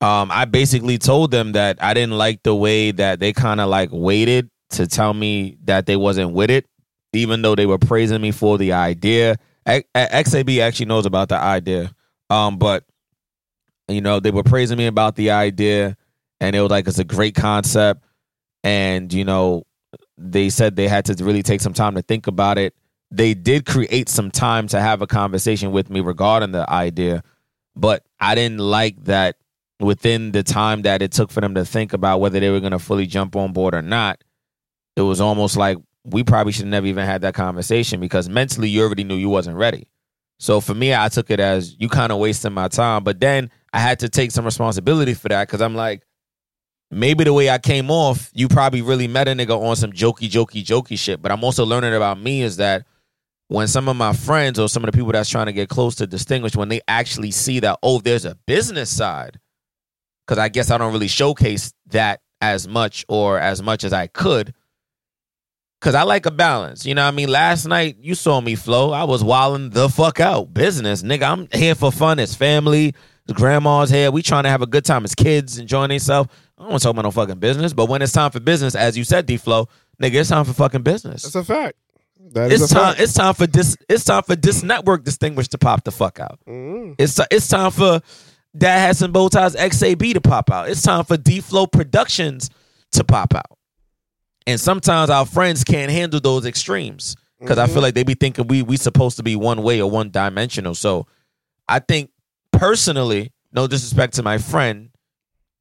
um I basically told them that I didn't like the way that they kind of like waited to tell me that they wasn't with it, even though they were praising me for the idea. XAB actually knows about the idea. Um, but you know, they were praising me about the idea and it was like it's a great concept. And, you know, they said they had to really take some time to think about it. They did create some time to have a conversation with me regarding the idea, but I didn't like that within the time that it took for them to think about whether they were going to fully jump on board or not. It was almost like we probably should have never even had that conversation because mentally you already knew you wasn't ready. So for me, I took it as you kind of wasting my time. But then I had to take some responsibility for that because I'm like, maybe the way I came off, you probably really met a nigga on some jokey, jokey, jokey shit. But I'm also learning about me is that when some of my friends or some of the people that's trying to get close to distinguish, when they actually see that, oh, there's a business side, because I guess I don't really showcase that as much or as much as I could. Cause I like a balance. You know what I mean? Last night you saw me flow. I was wilding the fuck out. Business, nigga. I'm here for fun. It's family. Grandma's here. We trying to have a good time as kids, enjoying themselves. I don't want to talk about no fucking business. But when it's time for business, as you said, D Flow, nigga, it's time for fucking business.
That's a fact. That is
It's
a
time.
fact.
It's time for this. It's time for this network distinguished to pop the fuck out.
Mhm.
It's it's time for Dad has some bow ties XAB to pop out. It's time for D Flow Productions to pop out. And sometimes our friends can't handle those extremes because I feel mm-hmm. like they be thinking we we supposed to be one way or one dimensional. So I think personally, no disrespect to my friend,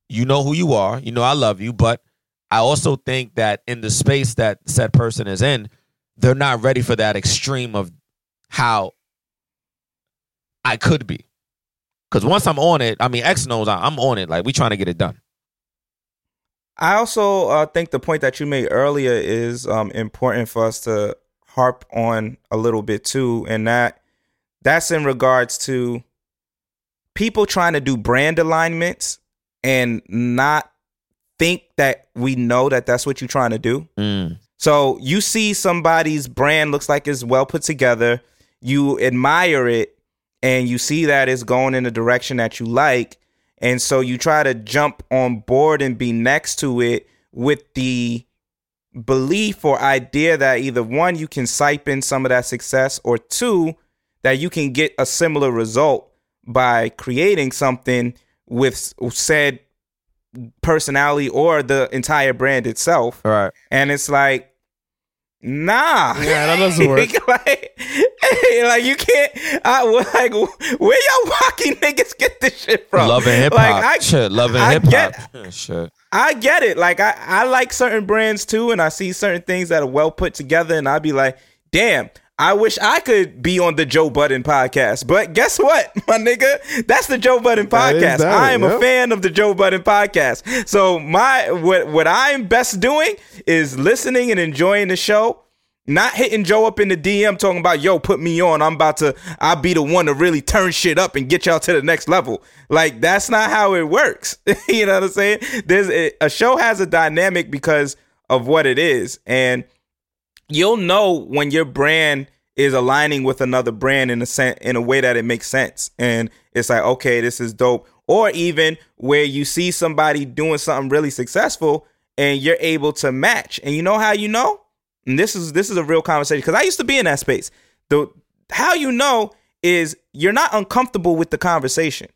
you know who you are. You know I love you, but I also think that in the space that said person is in, they're not ready for that extreme of how I could be. Because once I'm on it, I mean, X knows I'm on it. Like we trying to get it done.
I also uh, think the point that you made earlier is um, important for us to harp on a little bit too, and that that's in regards to people trying to do brand alignments and not think that we know that that's what you're trying to do.
Mm.
So you see somebody's brand looks like it's well put together, you admire it, and you see that it's going in the direction that you like, and so you try to jump on board and be next to it with the belief or idea that either one you can siphon in some of that success or two that you can get a similar result by creating something with said personality or the entire brand itself
All right.
and it's like nah
Yeah, that doesn't work.
like, like you can't I, like where y'all walking niggas get this shit from
Love and hip hop.
like I,
Shit, love and hip
get-
hop. Shit.
I get it. Like I, I like certain brands too, and I see certain things that are well put together, and I'd be like, damn, I wish I could be on the Joe Budden podcast. But guess what, my nigga? That's the Joe Budden podcast.
that,
I am a fan of the Joe Budden podcast. So my what what I'm best doing is listening and enjoying the show. Not hitting Joe up in the DM talking about, yo, put me on. I'm about to, I'll be the one to really turn shit up and get y'all to the next level. Like, that's not how it works. you know what I'm saying? There's a, a show has a dynamic because of what it is. And you'll know when your brand is aligning with another brand in a sen- in a way that it makes sense. And it's like, okay, this is dope. Or even where you see somebody doing something really successful and you're able to match. And you know how you know? And this is this is a real conversation because I used to be in that space. The how you know is you're not uncomfortable with the conversation.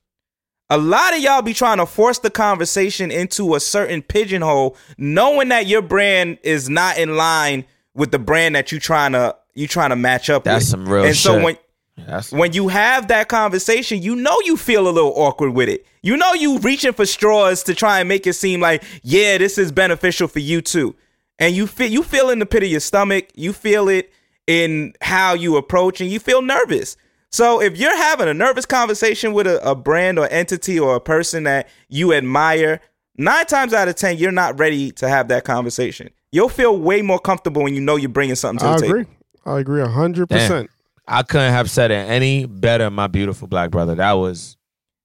A lot of y'all be trying to force the conversation into a certain pigeonhole, knowing that your brand is not in line with the brand that you trying to you trying to match up
That's
with.
some real
and so when
That's
when you have that conversation, you know you feel a little awkward with it. You know you reaching for straws to try and make it seem like, yeah, this is beneficial for you too. And you feel you feel in the pit of your stomach, you feel it in how you approach, and you feel nervous. So if you're having a nervous conversation with a, a brand or entity or a person that you admire, nine times out of ten, you're not ready to have that conversation. You'll feel way more comfortable when you know you're bringing something to
I
the table.
agree. I agree hundred percent.
I couldn't have said it any better, my beautiful black brother. That was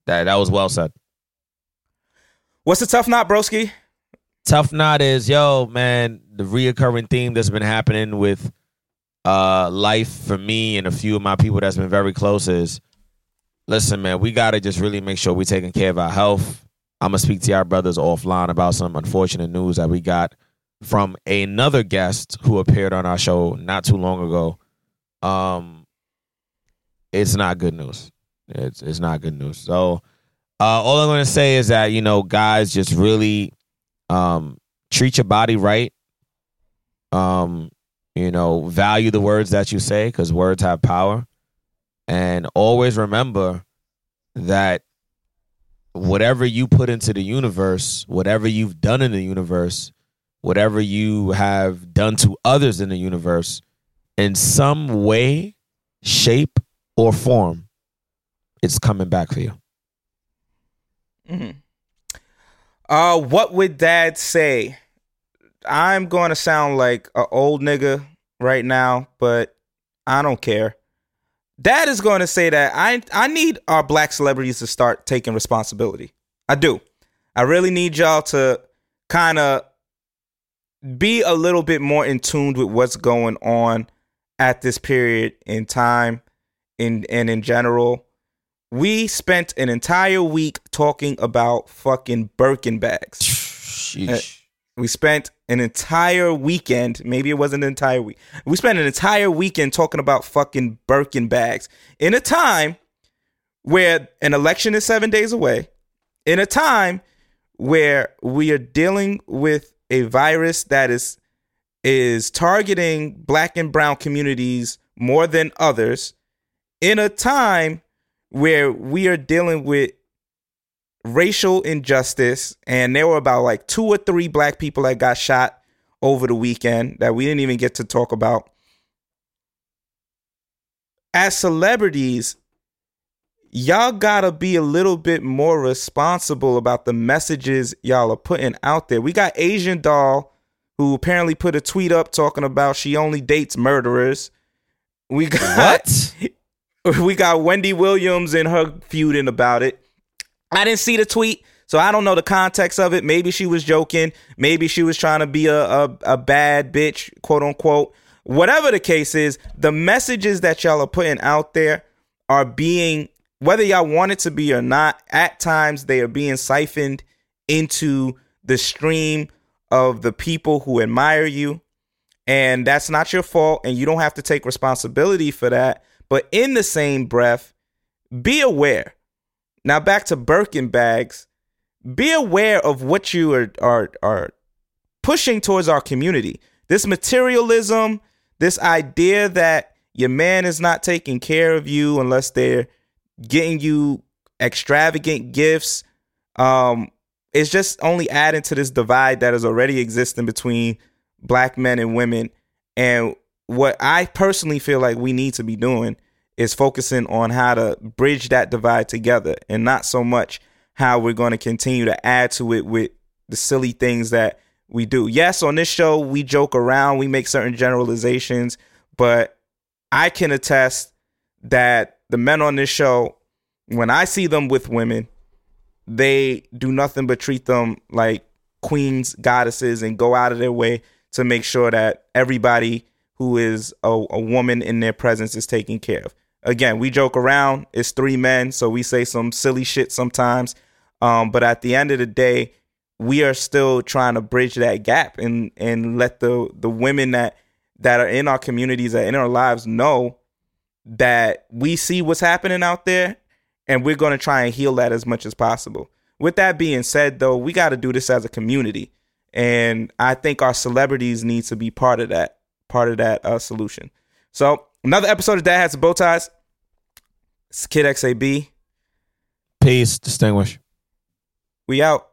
that that was well said.
What's the tough knot, broski?
Tough knot is yo, man, the reoccurring theme that's been happening with uh life for me and a few of my people that's been very close is listen, man, we gotta just really make sure we're taking care of our health. I'm gonna speak to our brothers offline about some unfortunate news that we got from another guest who appeared on our show not too long ago. Um it's not good news. It's it's not good news. So uh all I'm gonna say is that, you know, guys just really um treat your body right. Um, you know, value the words that you say because words have power. And always remember that whatever you put into the universe, whatever you've done in the universe, whatever you have done to others in the universe, in some way, shape, or form, it's coming back for you.
Uh, what would dad say? I'm going to sound like an old nigga right now, but I don't care. Dad is going to say that I I need our black celebrities to start taking responsibility. I do. I really need y'all to kind of be a little bit more in tune with what's going on at this period in time in and in general. We spent an entire week talking about fucking Birkin bags.
Sheesh.
Uh, we spent an entire weekend, maybe it wasn't an entire week. We spent an entire weekend talking about fucking Birkin bags in a time where an election is seven days away, in a time where we are dealing with a virus that is is targeting black and brown communities more than others, in a time where we are dealing with racial injustice and there were about like two or three black people that got shot over the weekend that we didn't even get to talk about. As celebrities y'all gotta be a little bit more responsible about the messages y'all are putting out there we got asian doll who apparently put a tweet up talking about she only dates murderers we got
What?
we got Wendy Williams and her feuding about it. I didn't see the tweet, so I don't know the context of it. Maybe she was joking. Maybe she was trying to be a, a, a bad bitch, quote unquote. Whatever the case is, the messages that y'all are putting out there are being, whether y'all want it to be or not, at times they are being siphoned into the stream of the people who admire you. And that's not your fault, and you don't have to take responsibility for that. But in the same breath, be aware. Now back to Birkin bags. Be aware of what you are are are pushing towards our community. This materialism, this idea that your man is not taking care of you unless they're getting you extravagant gifts. Um, it's just only adding to this divide that is already existing between black men and women. And what I personally feel like we need to be doing is focusing on how to bridge that divide together and not so much how we're going to continue to add to it with the silly things that we do. Yes, on this show, we joke around, we make certain generalizations, but I can attest that the men on this show, when I see them with women, they do nothing but treat them like queens, goddesses, and go out of their way to make sure that everybody who is a, a woman in their presence is taken care of. Again, we joke around. It's three men, so we say some silly shit sometimes. Um, but at the end of the day, we are still trying to bridge that gap and and let the the women that that are in our communities that in our lives know that we see what's happening out there and we're going to try and heal that as much as possible. With that being said though, we got to do this as a community. And I think our celebrities need to be part of that, part of that uh, solution. So another episode of Dad Has Bow Ties. It's Kid XAB.
Peace, distinguish.
We out.